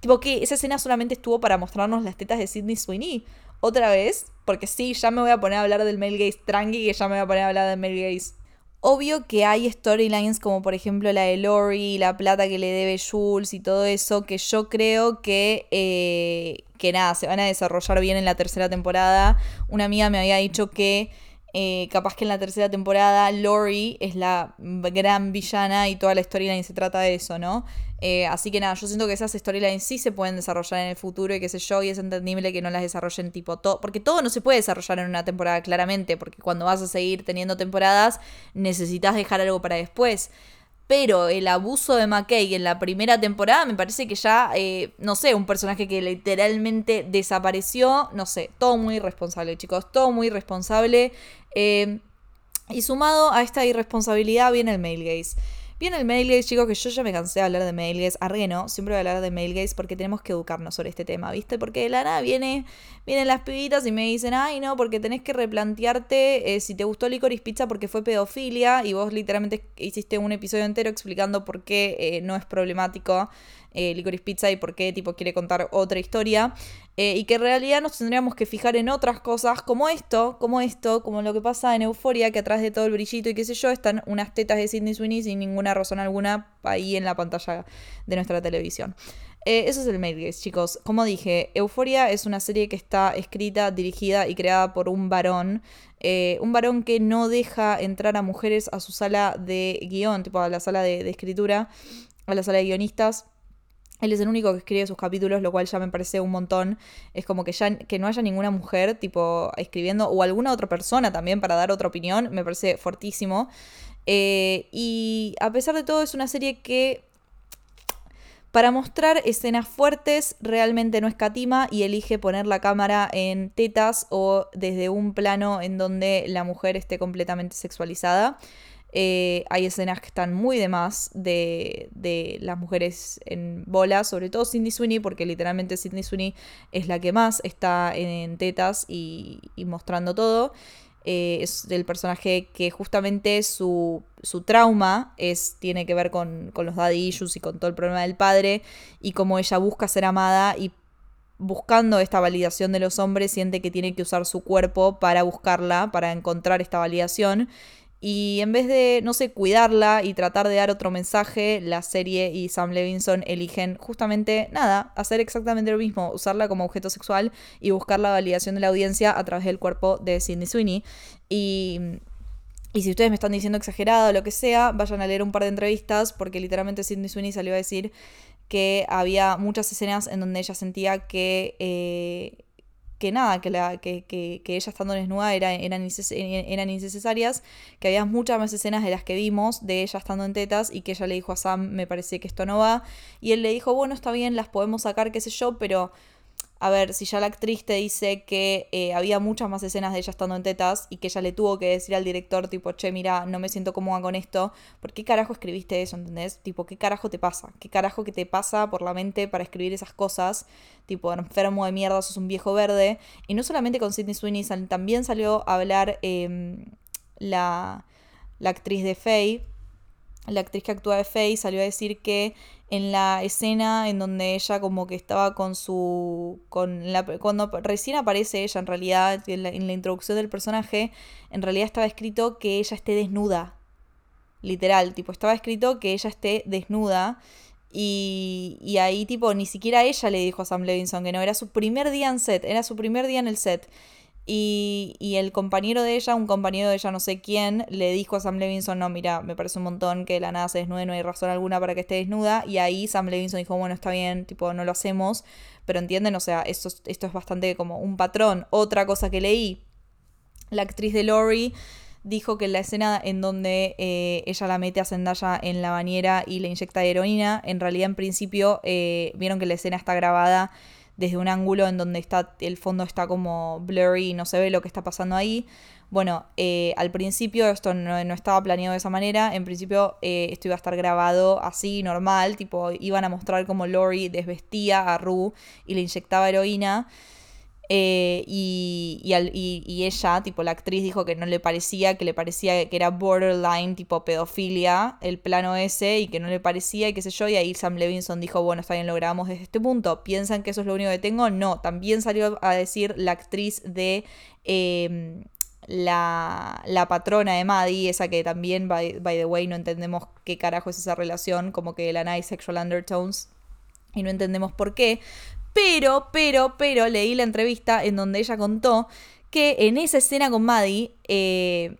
Tipo que esa escena solamente estuvo para mostrarnos las tetas de Sidney Sweeney. Otra vez. Porque sí, ya me voy a poner a hablar del male gaze. Tranqui, que ya me voy a poner a hablar del male gaze. Obvio que hay storylines como por ejemplo la de Lori, la plata que le debe Jules y todo eso, que yo creo que, eh, que nada, se van a desarrollar bien en la tercera temporada. Una amiga me había dicho que eh, capaz que en la tercera temporada Lori es la gran villana y toda la storyline se trata de eso, ¿no? Eh, así que nada, yo siento que esas storylines sí se pueden desarrollar en el futuro y qué sé yo, y es entendible que no las desarrollen tipo todo, porque todo no se puede desarrollar en una temporada claramente, porque cuando vas a seguir teniendo temporadas necesitas dejar algo para después. Pero el abuso de McKay en la primera temporada me parece que ya, eh, no sé, un personaje que literalmente desapareció, no sé, todo muy irresponsable, chicos, todo muy irresponsable. Eh, y sumado a esta irresponsabilidad viene el male gaze. Viene el male gaze, chicos, que yo ya me cansé de hablar de male gaze. Arre, no, siempre voy a hablar de male gaze porque tenemos que educarnos sobre este tema, ¿viste? Porque de la nada viene, vienen las pibitas y me dicen, ay, no, porque tenés que replantearte eh, si te gustó Licorice Pizza porque fue pedofilia y vos literalmente hiciste un episodio entero explicando por qué eh, no es problemático eh, Licorice Pizza y por qué tipo quiere contar otra historia. Eh, y que en realidad nos tendríamos que fijar en otras cosas como esto, como esto, como lo que pasa en Euforia, que atrás de todo el brillito y qué sé yo, están unas tetas de Sidney Sweeney sin ninguna razón alguna ahí en la pantalla de nuestra televisión. Eh, eso es el mail gaze, chicos. Como dije, Euforia es una serie que está escrita, dirigida y creada por un varón. eh, un varón que no deja entrar a mujeres a su sala de guion, tipo a la sala de escritura, a la sala de guionistas. Él es el único que escribe sus capítulos, lo cual ya me parece un montón. Es como que ya que no haya ninguna mujer, tipo, escribiendo, o alguna otra persona también para dar otra opinión, me parece fortísimo. Eh, y a pesar de todo, es una serie que, para mostrar escenas fuertes, realmente no escatima y elige poner la cámara en tetas o desde un plano en donde la mujer esté completamente sexualizada. Eh, hay escenas que están muy de más de, de las mujeres en bola, sobre todo Cindy Sweeney, porque literalmente Cindy Sweeney es la que más está en tetas y, y mostrando todo. Eh, es el personaje que justamente su, su trauma es, tiene que ver con, con los daddy issues y con todo el problema del padre y cómo ella busca ser amada y buscando esta validación de los hombres siente que tiene que usar su cuerpo para buscarla, para encontrar esta validación y en vez de, no sé, cuidarla y tratar de dar otro mensaje, la serie y Sam Levinson eligen justamente, nada, hacer exactamente lo mismo, usarla como objeto sexual y buscar la validación de la audiencia a través del cuerpo de Sidney Sweeney. Y, y si ustedes me están diciendo exagerado o lo que sea, vayan a leer un par de entrevistas porque literalmente Sidney Sweeney salió a decir que había muchas escenas en donde ella sentía que... Eh, que nada, que, la, que, que, que ella estando desnuda era, eran, eran innecesarias, que había muchas más escenas de las que vimos de ella estando en tetas y que ella le dijo a Sam, me parece que esto no va, y él le dijo, bueno, está bien, las podemos sacar, qué sé yo, pero a ver, si ya la actriz te dice que eh, había muchas más escenas de ella estando en tetas y que ella le tuvo que decir al director, tipo, che, mira, no me siento cómoda con esto, ¿por qué carajo escribiste eso? ¿Entendés? Tipo, ¿qué carajo te pasa? ¿Qué carajo que te pasa por la mente para escribir esas cosas? Tipo, enfermo de mierda, sos un viejo verde. Y no solamente con Sidney Sweeney, también salió a hablar eh, la, la actriz de Faye, la actriz que actúa de Faye salió a decir que en la escena en donde ella como que estaba con su con la cuando recién aparece ella en realidad en la, en la introducción del personaje en realidad estaba escrito que ella esté desnuda literal, tipo, estaba escrito que ella esté desnuda. Y, y ahí, tipo, ni siquiera ella le dijo a Sam Levinson que no, era su primer día en set, era su primer día en el set. Y, y, el compañero de ella, un compañero de ella no sé quién, le dijo a Sam Levinson, no, mira, me parece un montón que la nada se desnude, no hay razón alguna para que esté desnuda. Y ahí Sam Levinson dijo, bueno, está bien, tipo, no lo hacemos. Pero entienden, o sea, esto, esto es bastante como un patrón. Otra cosa que leí, la actriz de Lori dijo que la escena en donde eh, ella la mete a Zendaya en la bañera y le inyecta heroína, en realidad en principio eh, vieron que la escena está grabada desde un ángulo en donde está el fondo está como blurry y no se ve lo que está pasando ahí. Bueno, eh, al principio esto no, estaba planeado de esa manera. En principio eh, esto iba a estar grabado así, normal. Tipo, iban a mostrar como Lori desvestía a Rue y le inyectaba heroína. Eh, y, y, ella, tipo la actriz, dijo que no le parecía, que le parecía que era borderline, tipo pedofilia, el plano ese, y que no le parecía, y qué sé yo, y ahí Sam Levinson dijo, bueno, está bien, lo grabamos desde este punto. ¿Piensan que eso es lo único que tengo? No, también salió a decir la actriz de... Em, la, la, patrona de Maddie, esa que también, by, by, the way, no entendemos qué carajo es esa relación, como que la nice sexual undertones, y no entendemos por qué, pero, pero, pero leí la entrevista en donde ella contó que en esa escena con Maddie eh,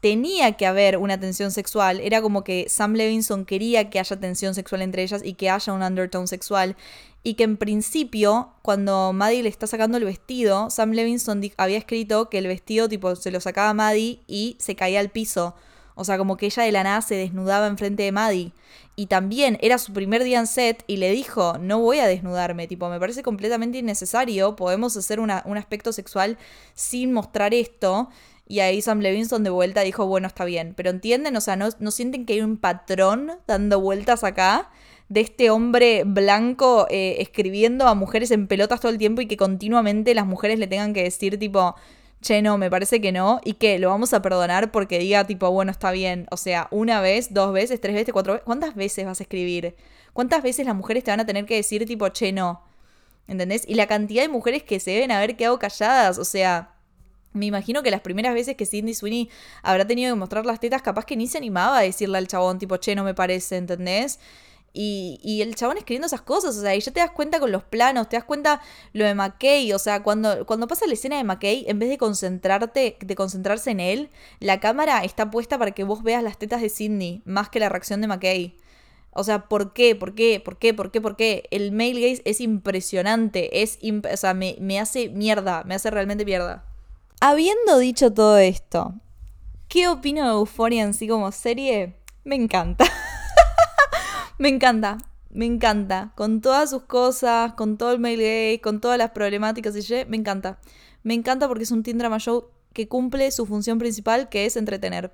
tenía que haber una tensión sexual. Era como que Sam Levinson quería que haya tensión sexual entre ellas y que haya un undertone sexual. Y que en principio, cuando Maddie le está sacando el vestido, Sam Levinson había escrito que el vestido tipo se lo sacaba Maddie y se caía al piso. O sea, como que ella de la nada se desnudaba enfrente de Maddie. Y también era su primer día en set y le dijo, no voy a desnudarme, tipo, me parece completamente innecesario, podemos hacer un aspecto sexual sin mostrar esto. Y ahí Sam Levinson de vuelta dijo, bueno, está bien, pero entienden, o sea, no, no sienten que hay un patrón dando vueltas acá de este hombre blanco eh, escribiendo a mujeres en pelotas todo el tiempo y que continuamente las mujeres le tengan que decir tipo, che, no, me parece que no, y que lo vamos a perdonar porque diga tipo, bueno, está bien, o sea, una vez, dos veces, tres veces, cuatro veces, ¿cuántas veces vas a escribir? ¿Cuántas veces las mujeres te van a tener que decir tipo, che, no? ¿Entendés? Y la cantidad de mujeres que se deben haber quedado calladas, o sea, me imagino que las primeras veces que Sidney Sweeney habrá tenido que mostrar las tetas, capaz que ni se animaba a decirle al chabón tipo, che, no me parece, ¿entendés? Y, el chabón escribiendo esas cosas, o sea, y ya te das cuenta con los planos, te das cuenta lo de McKay, o sea, cuando, cuando pasa la escena de McKay, en vez de concentrarte, de concentrarse en él, la cámara está puesta para que vos veas las tetas de Sidney, más que la reacción de McKay. O sea, ¿por qué? ¿Por qué? ¿Por qué? ¿Por qué? ¿Por qué? El male gaze es impresionante, es o sea, me, me hace mierda, me hace realmente mierda. Habiendo dicho todo esto, ¿qué opino de Euphoria en sí como serie? Me encanta. Me encanta, me encanta. Con todas sus cosas, con todo el mail gay, con todas las problemáticas y ye, me encanta. Me encanta porque es un teen drama show que cumple su función principal, que es entretener.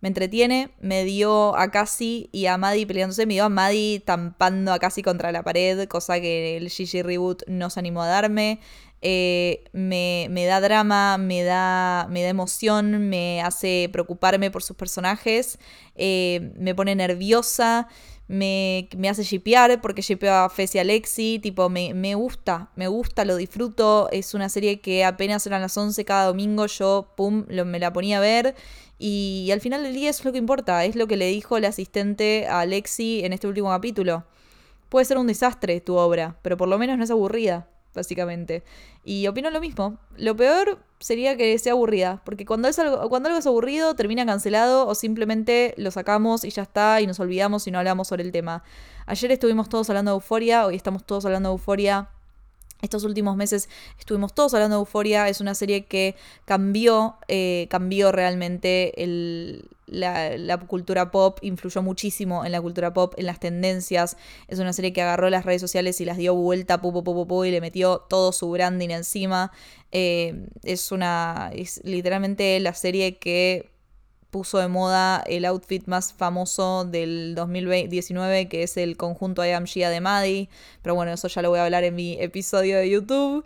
Me entretiene, me dio a Cassie y a Maddie peleándose, me dio a Maddie tampando a Cassie contra la pared, cosa que el Gigi Reboot no se animó a darme. Eh, me, me, da drama, me da, me da emoción, me hace preocuparme por sus personajes, eh, me pone nerviosa me, me hace shipear porque shipeo a Fez y Alexi, tipo, me, me, gusta, me gusta, lo disfruto, es una serie que apenas eran las 11 cada domingo, yo, pum, lo, me la ponía a ver. Y, al final del día es lo que importa, es lo que le dijo el asistente a Alexi en este último capítulo. Puede ser un desastre tu obra, pero por lo menos no es aburrida básicamente. Y opino lo mismo. Lo peor sería que sea aburrida, porque cuando, es algo, cuando algo es aburrido termina cancelado o simplemente lo sacamos y ya está y nos olvidamos y no hablamos sobre el tema. Ayer estuvimos todos hablando de euforia, hoy estamos todos hablando de euforia. Estos últimos meses estuvimos todos hablando de Euforia. Es una serie que cambió, eh, cambió realmente el, la, cultura pop, influyó muchísimo en la cultura pop, en las tendencias. Es una serie que agarró las redes sociales y las dio vuelta, pu, pu, y le metió todo su branding encima. Eh, es una. Es literalmente la serie que puso de moda el outfit más famoso del 2019, que es el conjunto I Am de Maddie. Pero bueno, eso ya lo voy a hablar en mi episodio de YouTube.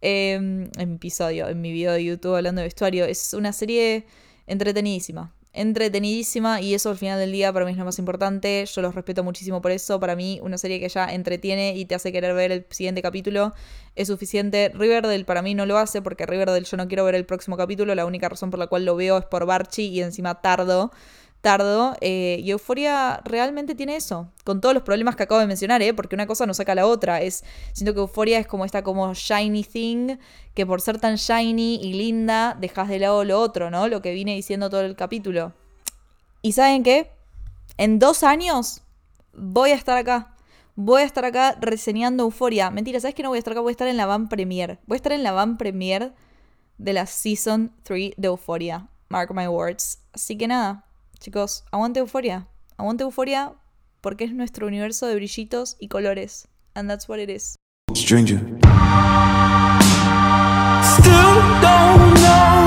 Em, en mi episodio, en mi video de YouTube hablando de vestuario. Es una serie entretenidísima entretenidísima y eso al final del día para mí es lo más importante. Yo los respeto muchísimo por eso. Para mí una serie que ya entretiene y te hace querer ver el siguiente capítulo es suficiente. Riverdale para mí no lo hace porque Riverdale yo no quiero ver el próximo capítulo. La única razón por la cual lo veo es por Barchi y encima tardo. Tardo. eh, y Euforia realmente tiene eso. Con todos los problemas que acabo de mencionar, ¿eh? Porque una cosa no saca la otra. Es, siento que Euforia es como esta como shiny thing. Que por ser tan shiny y linda, dejas de lado lo otro, ¿no? Lo que vine diciendo todo el capítulo. ¿Y saben qué? En dos años voy a estar acá. Voy a estar acá reseñando Euforia. Mentira, ¿sabes que no voy a estar acá? Voy a estar en la van premier. Voy a estar en la van premier de la Season 3 de Euforia. Mark my words. Así que nada, chicos, aguante Euforia. Aguante Euforia porque es nuestro universo de brillitos y colores. And that's what it is. stranger. Still don't know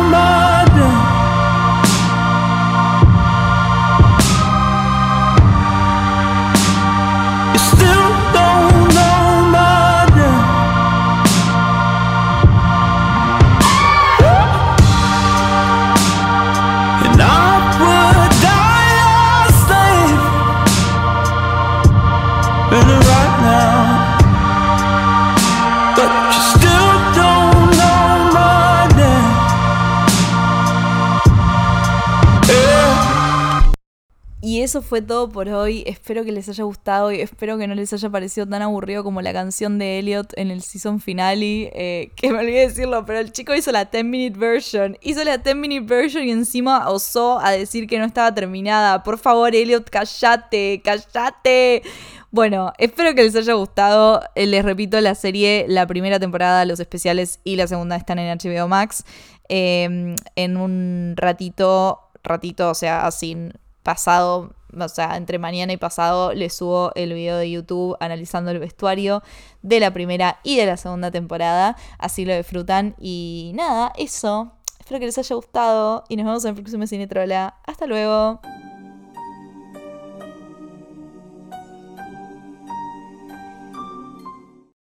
eso fue todo por hoy. Espero que les haya gustado y espero que no les haya parecido tan aburrido como la canción de Elliot en el season finale. eh, que me olvidé decirlo, pero el chico hizo la 10 minute version. Hizo la 10 minute version y encima osó a decir que no estaba terminada. Por favor, Elliot, callate, callate. Bueno, espero que les haya gustado. Eh, Les repito, la serie, la primera temporada, los especiales y la segunda están en HBO Max. Eh, en un ratito, ratito, o sea, así pasado, o sea, entre mañana y pasado, les subo el video de YouTube analizando el vestuario de la primera y de la segunda temporada. Así lo disfrutan. Y nada, eso. Espero que les haya gustado y nos vemos en el próximo Cinetrola. Hasta luego.